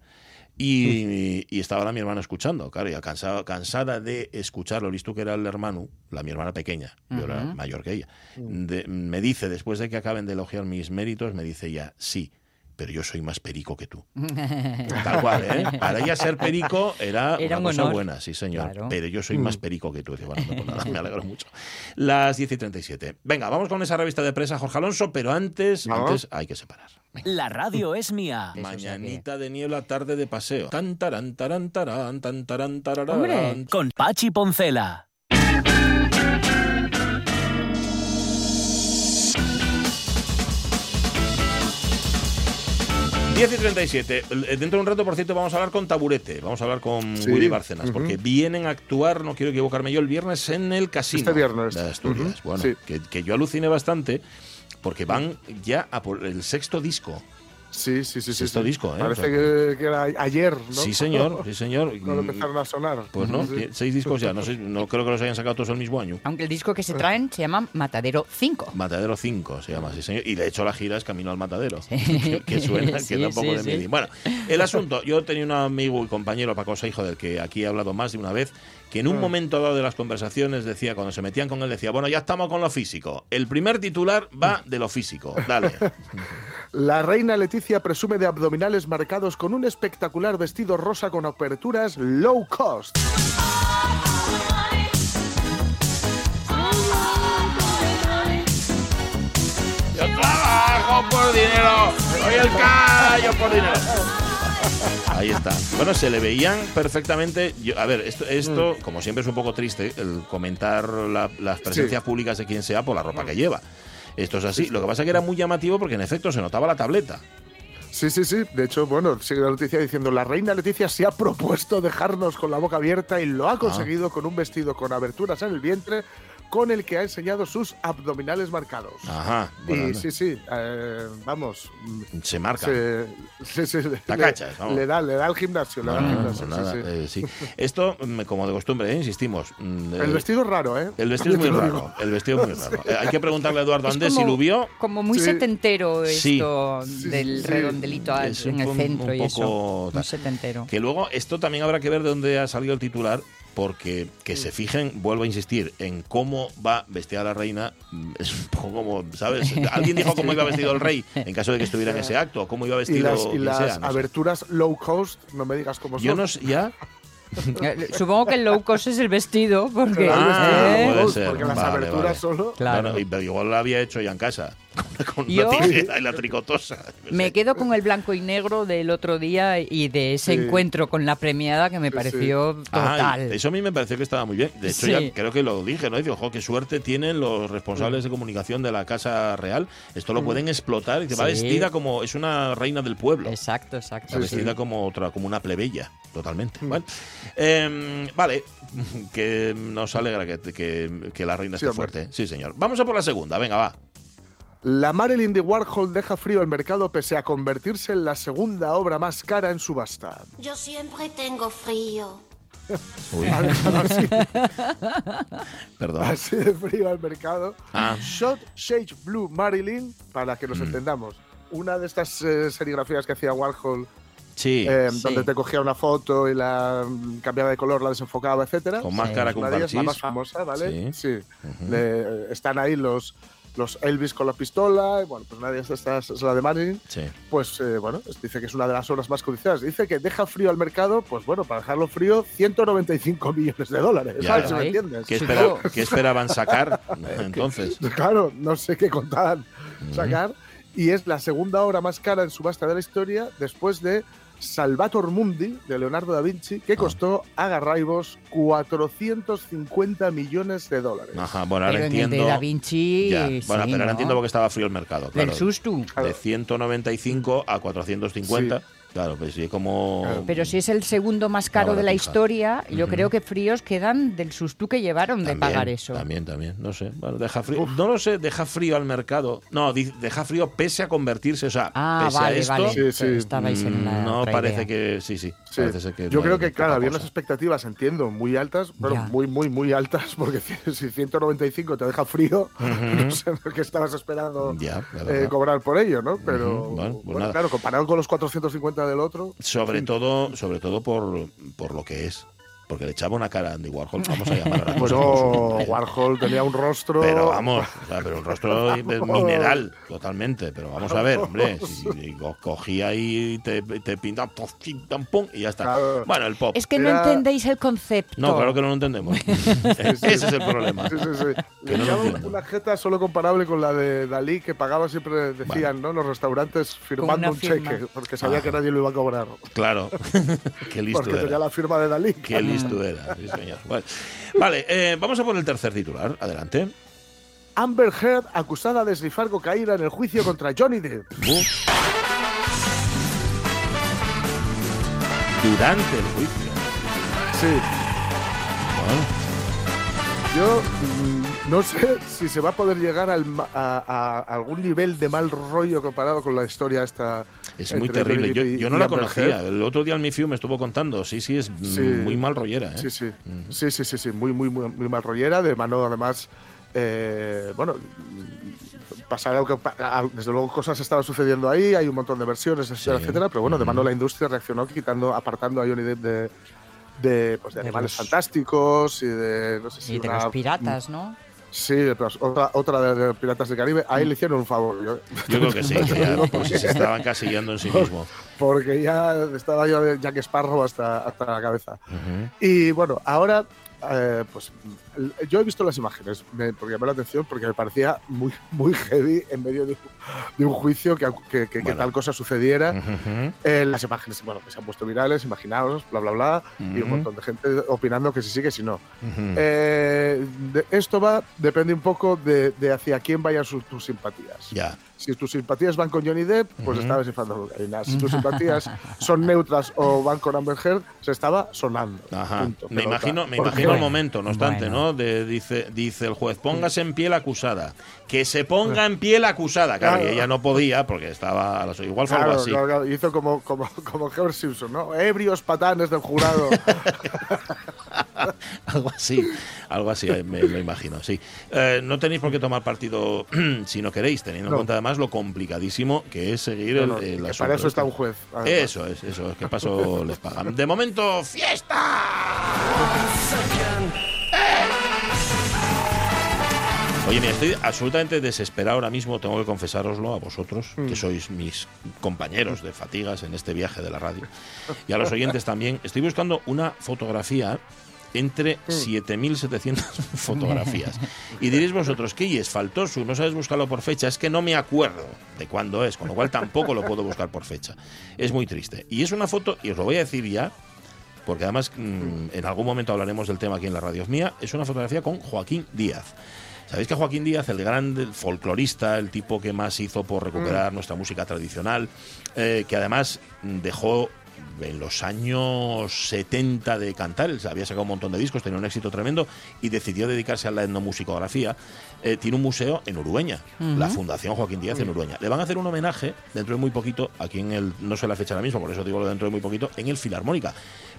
Y, estaba la mi hermana escuchando, claro, ya cansada, cansada de escucharlo, visto que era el hermano, la mi hermana pequeña, yo era mayor que ella, me dice, después de que acaben de elogiar mis méritos, me dice ya, sí, pero yo soy más perico que tú. Tal cual, ¿eh? Para ella ser perico era, una cosa buena, sí, señor. Pero yo soy más mm. perico que tú. Bueno, pues nada, me alegro mucho. Las 10 y 37. Venga, vamos con esa revista de prensa, Jorge Alonso, pero antes, antes hay que separar. La radio es mía. Mañanita de niebla, tarde de paseo. Tan, taran, taran, taran, tan, taran, tararán. Con Pachi Poncela. 10 y 37. Dentro de un rato, por cierto, vamos a hablar con Taburete. Vamos a hablar con Willy Bárcenas, porque vienen a actuar, no quiero equivocarme yo, el viernes en el casino este viernes. de Asturias. Bueno, que, que, yo aluciné bastante, porque van ya a por el sexto disco. Sí, sí, sí. sí, Este disco, ¿eh? Parece que, era ayer, ¿no? Sí, señor, sí, señor. Cuando empezaron a sonar. Pues no, seis discos ya. No, sé, no creo que los hayan sacado todos el mismo año. Aunque el disco que se traen se llama Matadero 5. Matadero 5 se llama, sí, señor. Y de hecho la gira es Camino al Matadero. Que, suena, que da un poco de miedo. Bueno, el asunto. Yo tenía un amigo y compañero, Paco Seijo, del que aquí he hablado más de una vez, que en un ah. momento dado de las conversaciones decía, cuando se metían con él, decía, bueno, ya estamos con lo físico. El primer titular va de lo físico. Dale. La reina Leticia presume de abdominales marcados con un espectacular vestido rosa con aperturas low cost. Yo trabajo por dinero, soy el callo por dinero. Ahí está. Bueno, se le veían perfectamente. a ver, esto, esto, mm. como siempre, es un poco triste el comentar las presencias públicas de quien sea por la ropa que lleva. Esto es así. Lo que pasa es que era muy llamativo porque en efecto se notaba la tableta. Sí, sí, sí. De hecho, bueno, sigue la noticia diciendo, la reina Leticia se ha propuesto dejarnos con la boca abierta y lo ha ah. conseguido con un vestido con aberturas en el vientre con el que ha enseñado sus abdominales marcados. Ajá. y sí, sí, eh, vamos. Se marca. sí, sí, La cacha, le, da, le da al gimnasio. Le da al gimnasio pues sí, Esto, mm, como de costumbre, ¿eh? insistimos. Mm, el vestido es raro, ¿eh? El vestido es muy raro. El vestido es muy raro. Eh, hay que preguntarle a Eduardo Andés si lo vio. Como muy setentero esto del redondelito en el centro y eso. Muy setentero. Que luego, esto también habrá que ver de dónde ha salido el titular porque que se fijen, vuelvo a insistir, en cómo va vestida la reina, mm, es un poco como, ¿sabes? Alguien dijo cómo iba vestido el rey en caso de que estuviera en ese acto, cómo iba vestido. Y las, aberturas low cost, no me digas cómo son. Yo no ya. Eh, supongo que el low cost es el vestido, porque, ah, puede ser. porque las aberturas solo. Claro. pero igual lo había hecho ya en casa. Con la tijera y la tricotosa. Me quedo con el blanco y negro del otro día y de ese encuentro con la premiada que me pareció total. eso a mí me pareció que estaba muy bien. De hecho, ya creo que lo dije, ¿no? Y digo, ojo, qué suerte tienen los responsables de comunicación de la Casa Real. Esto lo mm. pueden explotar y que va vestida como es una reina del pueblo. Exacto, exacto. Va vestida como otra, como una plebeya, totalmente. Mm. Em, vale, que nos alegra que, que la reina esté fuerte. Sí, señor. Vamos a por la segunda, venga, va. La Marilyn de Warhol deja frío el mercado pese a convertirse en la segunda obra más cara en subasta. Yo siempre tengo frío. Uy. Perdón. Así de frío al mercado. Ah. Shot Shade Blue Marilyn, para que nos mm. entendamos. Una de estas eh, serigrafías que hacía Warhol Sí, eh, donde te cogía una foto y la mm, cambiaba de color, la desenfocaba, etcétera. Con más cara con la más famosa, ¿vale? Sí. están ahí los los Elvis con la pistola, bueno, pues nadie de estas es la de Marilyn, pues eh, bueno, dice que es una de las obras más codiciadas. Dice que deja frío al mercado, pues bueno, para dejarlo frío, 195 millones de dólares, ¿sabes? me entiendes? ¿Qué, esperaban sacar entonces? claro, no sé qué contaban sacar. Y es la segunda obra más cara en subasta de la historia después de Salvator Mundi de Leonardo da Vinci, que ah. costó a Garraibos 450 millones de dólares. Ajá, bueno, ahora entiendo. de da Vinci. bueno, pero ahora entiendo porque estaba frío el mercado. Claro. El susto. De 195 a 450. Claro, pues sí, como... Pero si es el segundo más caro de la historia, yo creo que fríos quedan del susto que llevaron de pagar eso. También, también, no sé. Bueno, deja frío, no lo sé, deja frío al mercado. No, deja frío pese a convertirse, o sea, ah, pese vale, a esto. Vale. Sí, sí. Estabais en la no parece que, sí, sí. Parece que yo creo que, claro, había unas expectativas, entiendo, muy altas, pero muy, muy, muy altas, porque si 195 te deja frío, no sé qué estabas esperando eh, cobrar por ello, ¿no? Pero, bueno, pues claro, comparado con los 450 del otro sobre todo, sobre todo por, por lo que es porque le echaba una cara a Andy Warhol, vamos a llamar a Bueno, Warhol tenía un rostro... Pero vamos, pero un rostro mineral, totalmente, pero vamos a ver, hombre, si, cogía y te, te pintaba, pum, y ya está. Bueno, el pop. Es que no entendéis el concepto. No, claro que no lo entendemos. Ese es el problema. Sí, sí, sí. una jeta solo comparable con la de Dalí que pagaba siempre, decían, ¿no? Los restaurantes firmando un cheque, porque sabía que nadie lo iba a cobrar. Claro. Qué listo Porque tenía la firma de Dalí. Qué listo era, sí, señor. Vale, eh, vamos a por el tercer titular. Adelante. Amber Heard acusada de esnifar cocaína en el juicio contra Johnny Depp. Durante el juicio. Sí. Yo mm, no sé si se va a poder llegar a, algún nivel de mal rollo comparado con la historia esta. Es muy terrible. Yo, no la conocía. El otro día en mi film me estuvo contando. Sí, sí, es muy mal rollera. ¿eh? Sí, sí. sí, sí, sí, sí, muy, muy, muy, muy mal rollera. De mano, además, eh, bueno, pasar que desde luego cosas estaban sucediendo ahí, hay un montón de versiones, etcétera, etcétera, pero bueno, de mano la industria reaccionó quitando, apartando a Johnny Depp de, de, pues, de, animales fantásticos y de, no sé si y de los piratas, ¿no? Sí, otra, otra de, Piratas del Caribe. Ahí le hicieron un favor. Yo, creo que sí, porque se estaban casillando en sí mismo. Porque ya estaba yo Jack Sparrow hasta, hasta la cabeza. Y bueno, ahora eh, pues yo he visto las imágenes, me, porque llamó la atención, porque me parecía muy, muy heavy en medio de, un juicio que, que, tal cosa sucediera. Eh, las imágenes bueno, que se han puesto virales, imaginaos, bla, bla, bla, y un montón de gente opinando que si sí, que si no. Eh, esto va, depende un poco de, hacia quién vayan sus, tus simpatías. Ya. Si tus simpatías van con Johnny Depp, pues estaba estaba cocaína. Si tus simpatías son neutras o van con Amber Heard, se estaba sonando. me imagino, me imagino el momento, no obstante, ¿no? De, dice, dice el juez, póngase en pie la acusada. Que se ponga en pie la acusada. Claro, ella no podía porque estaba. Igual fue algo así. hizo como, como, como George Simpson, ¿no? Ebrios patanes del jurado. algo así, algo así, me lo imagino, sí. Eh, no tenéis por qué tomar partido si no queréis, teniendo en cuenta además lo complicadísimo que es seguir el, asunto. Para eso está un juez. Eso es, eso es, que paso les pagan. De momento, ¡fiesta! Oye, mira, estoy absolutamente desesperado ahora mismo, tengo que confesároslo a vosotros, que mm. sois mis compañeros de fatigas en este viaje de la radio, y a los oyentes también. Estoy buscando una fotografía entre 7.700 fotografías. Y diréis vosotros, ¿qué es faltoso? ¿No sabes buscarlo por fecha? Es que no me acuerdo de cuándo es, con lo cual tampoco lo puedo buscar por fecha. Es muy triste. Y es una foto, y os lo voy a decir ya, porque además mm, en algún momento hablaremos del tema aquí en la radio mía, es una fotografía con Joaquín Díaz. Sabéis que Joaquín Díaz, el gran folclorista, el tipo que más hizo por recuperar mm. nuestra música tradicional, eh, que además dejó en los años 70 de cantar, él había sacado un montón de discos, tenía un éxito tremendo y decidió dedicarse a la etnomusicografía. Eh, tiene un museo en Urueña, la Fundación Joaquín Díaz en Urueña. Le van a hacer un homenaje dentro de muy poquito, aquí en el, no sé la fecha ahora mismo, por eso digo lo dentro de muy poquito, en el Filarmónica.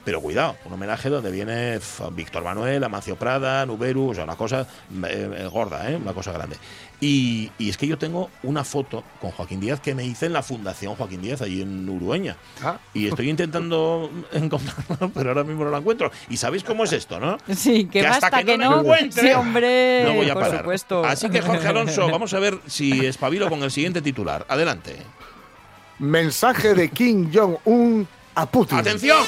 Pero cuidado, un homenaje donde viene Víctor Manuel, Amancio Prada, Nuberu, o sea, una cosa eh, eh, gorda, ¿eh? una cosa grande. Y, es que yo tengo una foto con Joaquín Díaz que me hice en la Fundación Joaquín Díaz, allí en Urueña. Ah. Y estoy intentando encontrarla, pero ahora mismo no la encuentro. Y sabéis cómo es esto, ¿no? Sí, que, hasta que, no, encuentre, sí, hombre, no voy a por Supuesto. Así que Jorge Alonso, vamos a ver si espabilo con el siguiente titular. Adelante. Mensaje de Kim Jong-un a Putin. ¡Atención!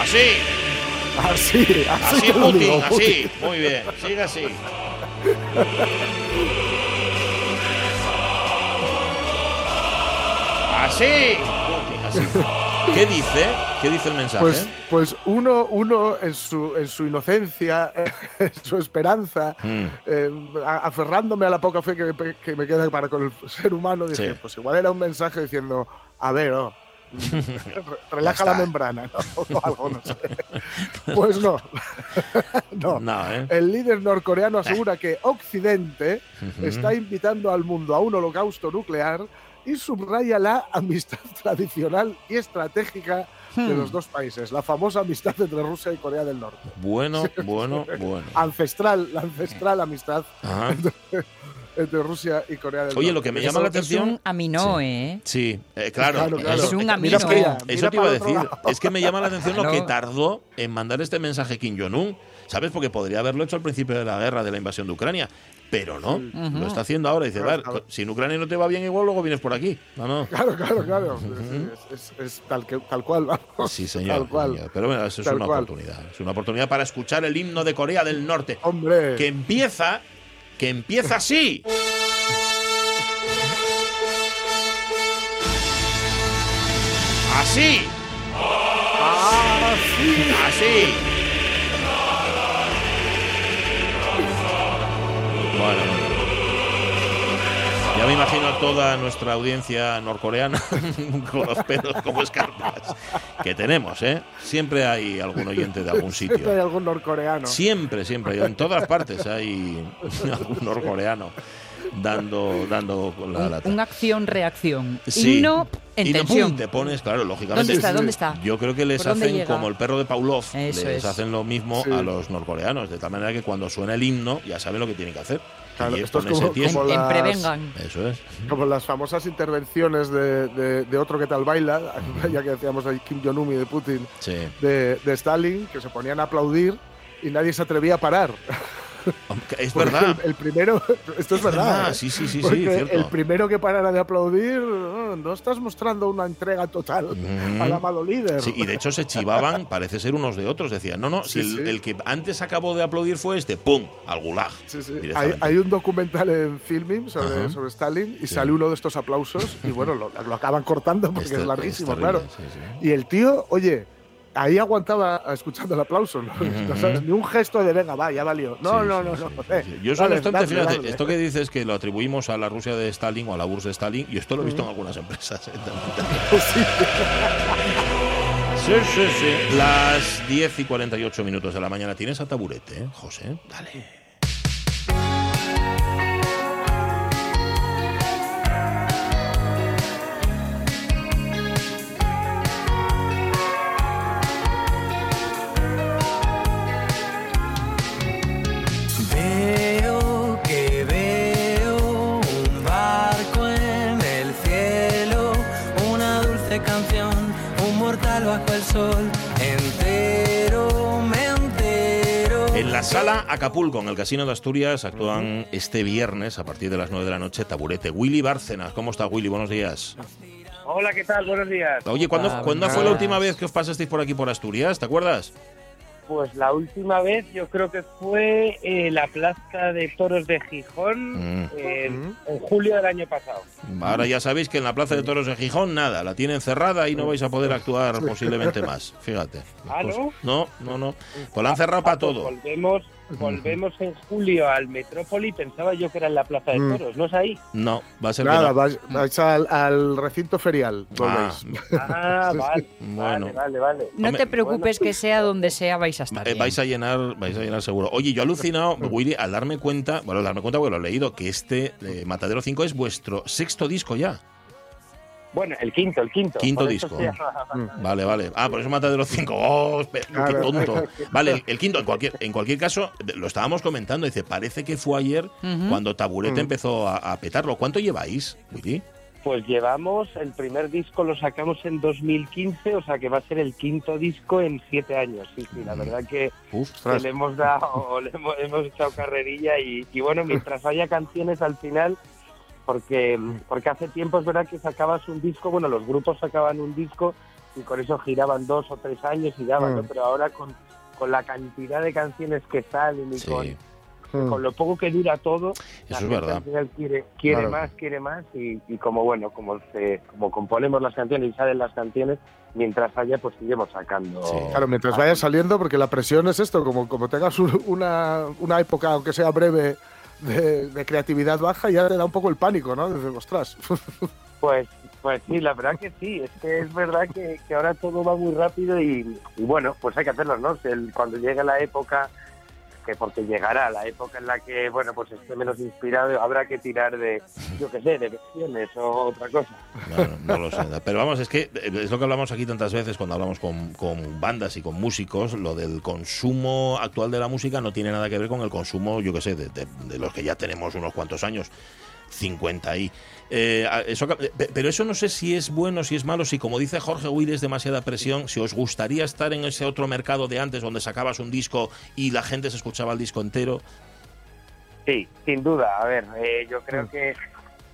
Así. Así, así, así Putin, así. Muy bien, sigue así. Así. así. ¿Qué dice? ¿Qué dice el mensaje? Pues, pues uno, uno en, su, en su inocencia, en su esperanza, mm. eh, aferrándome a la poca fe que, que, me queda para con el ser humano, dice, pues igual era un mensaje diciendo, a ver, oh, Relaja la membrana, ¿no? algo, no sé. Pues no. no. ¿eh? El líder norcoreano asegura que Occidente está invitando al mundo a un holocausto nuclear y subraya la amistad tradicional y estratégica de hmm. los dos países, la famosa amistad entre Rusia y Corea del Norte. Bueno, bueno, bueno. Ancestral, la ancestral amistad entre Rusia y Corea del Norte. Oye, lo que me llama la atención... Es un amino, ¿eh? Sí, eh, claro, Es un amino. Eso, eso te iba a decir. Es que me llama la atención lo que tardó en mandar este mensaje Kim Jong-un. ¿Sabes? Porque podría haberlo hecho al principio de la guerra, de la invasión de Ucrania. Pero no, lo está haciendo ahora. Dice, ver, si en Ucrania no te va bien igual, luego vienes por aquí. No, Claro, claro, claro. es, tal, cual, vamos. Sí, señor. Pero bueno, eso es una oportunidad. Es una oportunidad para escuchar el himno de Corea del Norte. Hombre. Que empieza, que empieza así. Así. Así. Así. Bueno, ya me imagino a toda nuestra audiencia norcoreana con los pelos como escarpas que tenemos, ¿eh? Siempre hay algún oyente de algún sitio. Siempre hay algún norcoreano. Siempre, siempre. En todas partes hay algún norcoreano dando, dando la lata. Una acción-reacción. Y no en y tensión. te pones, claro, lógicamente. ¿Dónde está? ¿Dónde está? Yo creo que les hacen como el perro de Pavlov, les hacen lo mismo a los norcoreanos, de tal manera que cuando suena el himno ya saben lo que tienen que hacer. Claro, esto es como, las, prevengan. Eso es. Como las famosas intervenciones de, de, otro que tal baila, ya que decíamos ahí Kim Jong-un y de Putin, de, de Stalin, que se ponían a aplaudir y nadie se atrevía a parar. Es verdad. El, primero, esto es, verdad. ¿eh? Sí, sí, sí, sí El primero que parara de aplaudir, no, estás mostrando una entrega total al amado líder. Sí, y de hecho se chivaban, parece ser unos de otros. Decían, no, no, si el, que antes acabó de aplaudir fue este, ¡pum! al gulag. Hay, hay, un documental en Filming sobre, sobre Stalin y sale uno de estos aplausos y bueno, lo, acaban cortando porque es, larguísimo, claro. Y el tío, oye ahí aguantaba escuchando el aplauso, ¿no? ni un gesto de venga, va, ya valió. No, no, no, no. Yo soy bastante, fíjate, esto que dices que lo atribuimos a la Rusia de Stalin o a la URSS de Stalin, y esto lo he visto en algunas empresas. ¿eh? sí, sí, sí. Las 10 y 48 minutos de la mañana tienes a taburete, ¿eh, José. Dale. La sala Acapulco, en el Casino de Asturias, actúan este viernes a partir de las 9 de la noche Taburete. Willy Bárcenas, ¿cómo está Willy? Buenos días. Hola, ¿qué tal? Buenos días. Oye, ¿cuándo, ¿cuándo fue la última vez que os pasasteis por aquí por Asturias? ¿Te acuerdas? Pues la última vez yo creo que fue eh, la Plaza de Toros de Gijón mm. en, julio del año pasado. Ahora ya sabéis que en la Plaza de Toros de Gijón nada, la tienen cerrada y no vais a poder actuar posiblemente más. Fíjate. ¿Ah, no? No, no, no. Pues la han cerrado para todo. Volvemos, Volvemos en julio al Metrópoli, pensaba yo que era en la Plaza de mm. Toros, ¿no es ahí? No, va a ser Nada, vais, al, recinto ferial, ah. ah, vale, bueno. vale, vale, No te preocupes que sea donde sea, vais a estar. Eh, vais a llenar, vais a llenar seguro. Oye, yo he alucinado, Willy, al darme cuenta, bueno, al darme cuenta, porque lo he leído, que este eh, Matadero 5 es vuestro sexto disco ya. Bueno, el quinto, el quinto. Quinto disco. Mm. Vale, vale. Ah, por eso mata de los cinco. ¡Oh, qué tonto! Vale, el, quinto, en cualquier, en cualquier caso, lo estábamos comentando. Dice, parece que fue ayer cuando Taburete mm. empezó a, petarlo. ¿Cuánto lleváis, Willy? Pues llevamos, el primer disco lo sacamos en 2015, o sea que va a ser el quinto disco en siete años. Sí, sí, la mm. verdad que, le hemos dado, le hemos, echado carrerilla y, y bueno, mientras haya canciones al final, porque, porque hace tiempo es verdad que sacabas un disco, bueno, los grupos sacaban un disco y con eso giraban dos o tres años y daban, mm. pero ahora con, con la cantidad de canciones que salen y con, mm. con lo poco que dura todo, eso es verdad. quiere, quiere más, quiere más y, y, como bueno, como se, como componemos las canciones y salen las canciones, mientras haya pues seguimos sacando. Claro, mientras vaya saliendo, porque la presión es esto, como, como tengas una, una época, aunque sea breve, de, creatividad baja, ya te da un poco el pánico, ¿no? Desde, ostras. Pues, pues sí, la verdad que sí. Es que es verdad que, ahora todo va muy rápido y, bueno, pues hay que hacerlo, ¿no? cuando llegue la época que porque llegará la época en la que, bueno, pues esté menos inspirado, habrá que tirar de, yo qué sé, de versiones o otra cosa. No, lo sé. Pero vamos, es que es lo que hablamos aquí tantas veces cuando hablamos con, con bandas y con músicos, lo del consumo actual de la música no tiene nada que ver con el consumo, yo qué sé, de los que ya tenemos unos cuantos años. 50 ahí. Eh, eso, pero eso no sé si es bueno, si es malo, si como dice Jorge Will es demasiada presión, si os gustaría estar en ese otro mercado de antes donde sacabas un disco y la gente se escuchaba el disco entero. Sí, sin duda. A ver, eh, yo creo mm. que,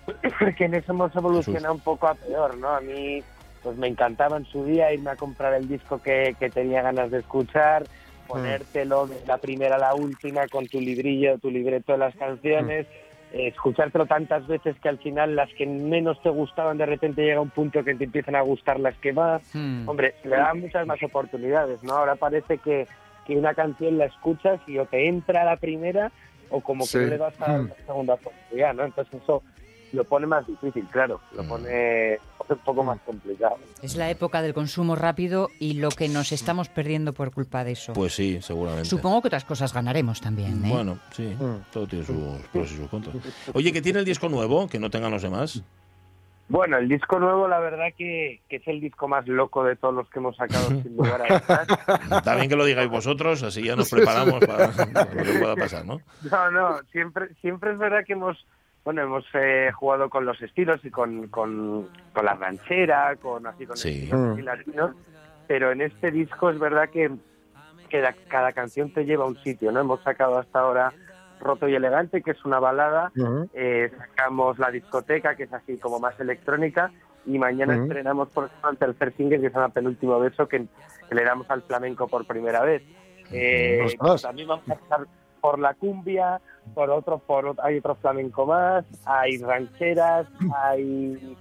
que en eso hemos evolucionado un poco a peor, ¿no? A mí pues me encantaba en su día irme a comprar el disco que, que tenía ganas de escuchar, mm. ponértelo de la primera a la última con tu librillo, tu libreto de las canciones. Mm escuchártelo tantas veces que al final las que menos te gustaban de repente llega un punto que te empiezan a gustar las que más. Hmm. Hombre, le dan muchas más oportunidades, ¿no? Ahora parece que, que una canción la escuchas y o te entra a la primera o como que le vas a hmm. la segunda oportunidad, ¿no? Entonces eso lo pone más difícil, claro, lo mm. pone un poco más complicado. Es la época del consumo rápido y lo que nos estamos perdiendo por culpa de eso. Pues sí, seguramente. Supongo que otras cosas ganaremos también. ¿eh? Bueno, sí, mm. todo tiene sus pros y sus contras. Oye, ¿que tiene el disco nuevo? Que no tengan los demás. Bueno, el disco nuevo, la verdad que, es el disco más loco de todos los que hemos sacado, sin lugar a dudas. Está bien que lo digáis vosotros, así ya nos preparamos para, para lo que pueda pasar, ¿no? No, no, siempre, siempre es verdad que hemos bueno, hemos eh, jugado con los estilos y con, con, la ranchera, con así con sí. latinos, pero en este disco es verdad que, que cada canción te lleva a un sitio, ¿no? Hemos sacado hasta ahora Roto y Elegante, que es una balada, eh, sacamos La Discoteca, que es así como más electrónica, y mañana estrenamos por ejemplo el tercer single, que es el penúltimo beso, que, le damos al flamenco por primera vez. Eh, también vamos a estar por la cumbia, por otro, por hay otro flamenco más, hay rancheras, hay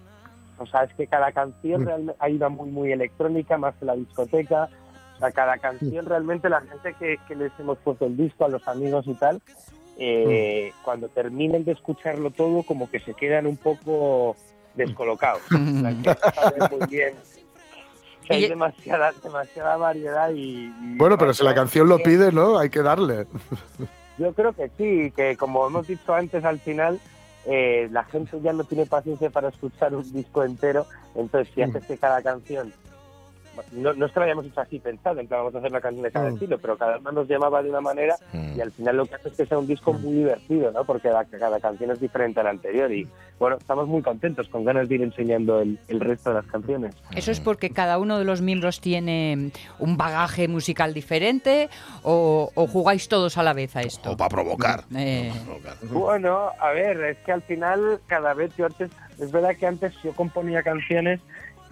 o sea, es que cada canción mm. realmente hay una muy muy electrónica, más que la discoteca. O sea, cada canción realmente la gente que, que les hemos puesto el disco a los amigos y tal, eh, mm. cuando terminen de escucharlo todo, como que se quedan un poco descolocados. muy bien hay demasiada, demasiada variedad y, Bueno, pero si la canción lo pide, ¿no? Hay que darle. Yo creo que sí, que como hemos dicho antes, al final eh, la gente ya no tiene paciencia para escuchar un disco entero, entonces si mm. haces que cada canción no, no es que lo hayamos hecho así pensado, en que vamos a hacer una canción de cada mm. estilo, pero cada uno nos llamaba de una manera mm. y al final lo que hace es que sea un disco muy divertido, ¿no? Porque cada, canción es diferente a la anterior y bueno, estamos muy contentos, con ganas de ir enseñando el, resto de las canciones. ¿Eso es porque cada uno de los miembros tiene un bagaje musical diferente o, jugáis todos a la vez a esto? O para provocar. Eh. Bueno, a ver, es que al final cada vez yo antes, es verdad que antes yo componía canciones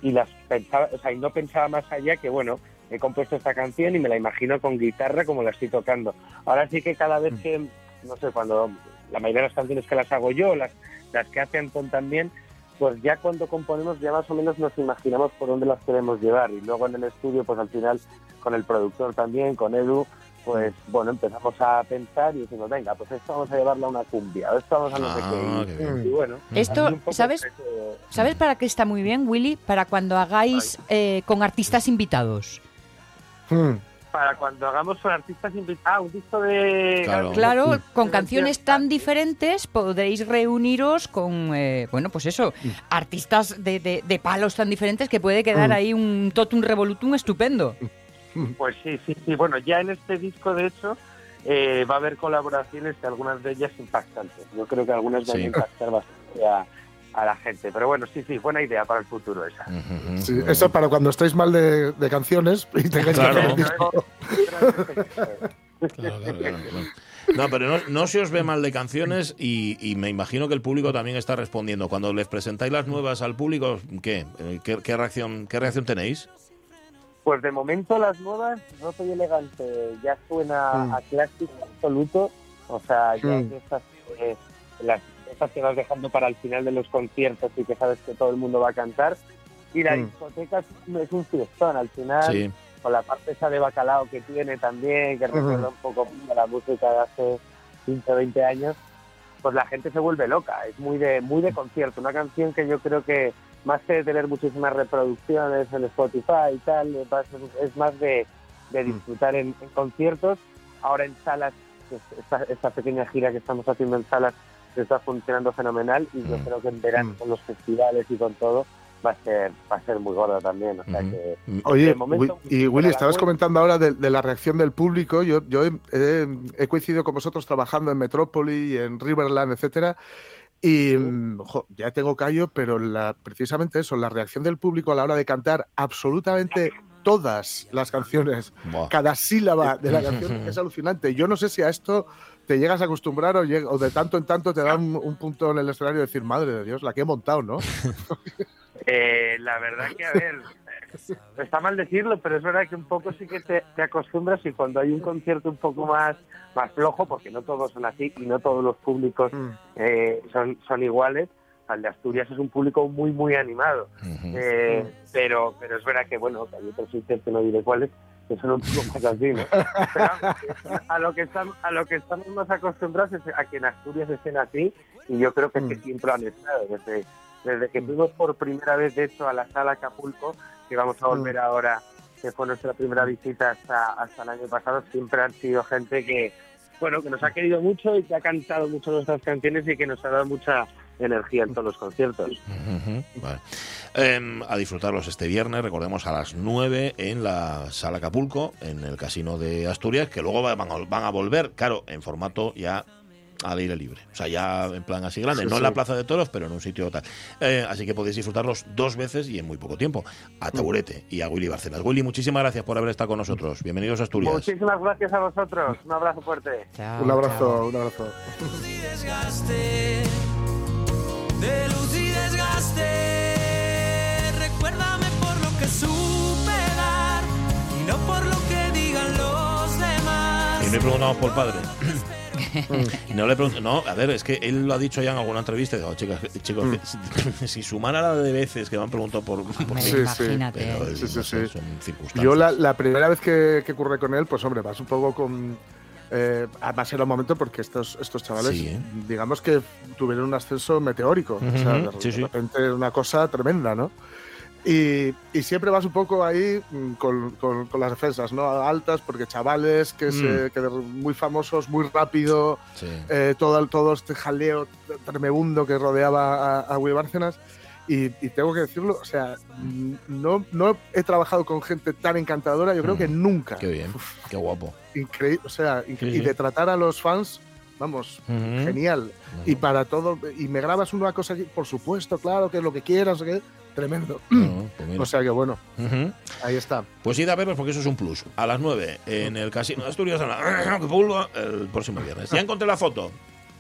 y las pensaba, o sea, y no pensaba más allá que, bueno, he compuesto esta canción y me la imagino con guitarra como la estoy tocando. Ahora sí que cada vez mm. que, no sé, cuando la mayoría de las canciones que las hago yo, las, las que hace Anton también, pues ya cuando componemos ya más o menos nos imaginamos por dónde las queremos llevar y luego en el estudio pues al final con el productor también, con Edu, pues bueno, empezamos a pensar y decimos, venga, pues esto vamos a llevarlo a una cumbia, esto vamos a no sé qué. Ah, y, bueno, esto, ¿sabes? ¿Sabes para qué está muy bien, Willy? Para cuando hagáis eh, con artistas invitados. Hmm. Para cuando hagamos con artistas invitados. Ah, un disco de. Claro, con canciones tan diferentes podréis reuniros con, eh, bueno, pues eso, artistas de, de, palos tan diferentes que puede quedar hmm. ahí un totum revolutum estupendo. Pues sí, sí, sí. Bueno, ya en este disco, de hecho, eh, va a haber colaboraciones y algunas de ellas impactantes. Yo creo que algunas van a impactar bastante a, la gente. Pero bueno, sí, sí, buena idea para el futuro esa. Sí, eso para cuando estéis mal de, canciones y tengáis que hacer el disco. No, pero no, se os ve mal de canciones y, me imagino que el público también está respondiendo. Cuando les presentáis las nuevas al público, ¿qué? ¿Qué, reacción, qué reacción tenéis? Pues de momento las nuevas, no soy elegante, ya suena mm. a clásico absoluto, o sea, ya mm. estas, eh, las, estas que vas dejando para el final de los conciertos y que sabes que todo el mundo va a cantar. Y la mm. discoteca es un fiestón al final, con la parte esa de bacalao que tiene también, que recuerda un poco a la música de hace 15 o 20 años, pues la gente se vuelve loca, es muy de, muy de concierto, una canción que yo creo que más que tener muchísimas reproducciones en Spotify y tal, es más de, de disfrutar en, conciertos. Ahora en salas esta, pequeña gira que estamos haciendo en salas está funcionando fenomenal y yo mm. creo que en verano mm. con los festivales y con todo va a ser va a ser muy gorda también. O sea que, Oye, y Willy, estabas comentando ahora de, la reacción del público. Yo, yo he, coincidido con vosotros trabajando en Metrópoli, en Riverland, etcétera. Y mm, ya tengo callo, pero la, precisamente eso, la reacción del público a la hora de cantar absolutamente todas las canciones, cada sílaba de la canción es alucinante. Yo no sé si a esto te llegas a acostumbrar o, o de tanto en tanto te dan un, punto en el escenario de decir, madre de Dios, la que he montado, ¿no? Eh, la verdad que, a ver, está mal decirlo, pero es verdad que un poco sí que te, acostumbras y cuando hay un concierto un poco más, más flojo, porque no todos son así y no todos los públicos mm. eh, son, son iguales, al de Asturias es un público muy, muy animado. Eh, pero, pero es verdad que, bueno, hay otros sitios que no diré cuáles, que son un poco más así, ¿no? a, lo que estamos, a lo que estamos más acostumbrados es a que en Asturias estén así y yo creo que, que mm. siempre han estado. Desde, desde que fuimos por primera vez, de hecho, a la sala Acapulco, que vamos a volver mm. ahora, que fue nuestra primera visita hasta, hasta el año pasado, siempre han sido gente que, bueno, que nos ha querido mucho y que ha cantado mucho nuestras canciones y que nos ha dado mucha energía en todos los conciertos. Em, a disfrutarlos este viernes, recordemos a las 9 en la Sala Acapulco, en el Casino de Asturias, que luego van a, van a volver, claro, en formato ya al aire libre. O sea, ya en plan así grande, no en la Plaza de Toros, pero en un sitio tal. Eh, así que podéis disfrutarlos dos veces y en muy poco tiempo. A Taburete y a Willy Barcenas. Willy, muchísimas gracias por haber estado con nosotros. Bienvenidos a Asturias. Muchísimas gracias a vosotros. Un abrazo fuerte. un abrazo, un abrazo. De luz y desgaste, recuérdame por lo que supe dar y no por lo que digan los demás. Y me preguntamos por padre. no le pregunto, no, a ver, es que él lo ha dicho ya en alguna entrevista. Digo, chicos, chicos mm. si sumara la de veces que me han preguantado por. por sí, imagínate. Sí, sí, sí, Yo la, la, primera vez que, que ocurre con él, pues hombre, vas un poco con. Eh, además era un momento porque estos, estos chavales, ¿eh? digamos que tuvieron un ascenso meteórico. o sea, de, repente una cosa tremenda, ¿no? Y, siempre vas un poco ahí mm, con, las defensas, ¿no? Altas, porque chavales que, se, mm. muy famosos, muy rápido, eh, todo, todo este jaleo tremebundo que rodeaba a, a Will Bárcenas. Y, tengo que decirlo, o sea, mm, no, no he trabajado con gente tan encantadora, yo creo que nunca. Qué bien, qué guapo. Increíble, o sea, y de tratar a los fans vamos, genial. Y para todo, y me grabas una cosa, por supuesto, claro, que es lo que quieras, que tremendo. Pues o sea que bueno, ahí está. Pues id a verlos porque eso es un plus. A las 9 en el Casino de Asturias, el próximo viernes. Ya encontré la foto.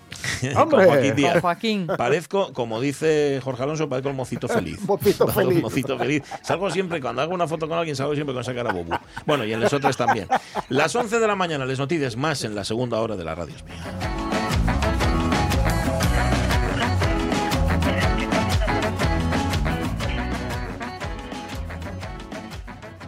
¡Hombre! Joaquín, Parezco, como dice Jorge Alonso, parezco el mocito feliz. mocito feliz. mocito feliz. Salgo siempre, cuando hago una foto con alguien, salgo siempre con esa cara bobu. Bueno, y en Les Otros también. Las 11 de la mañana, les noticias más en la segunda hora de la radio mía.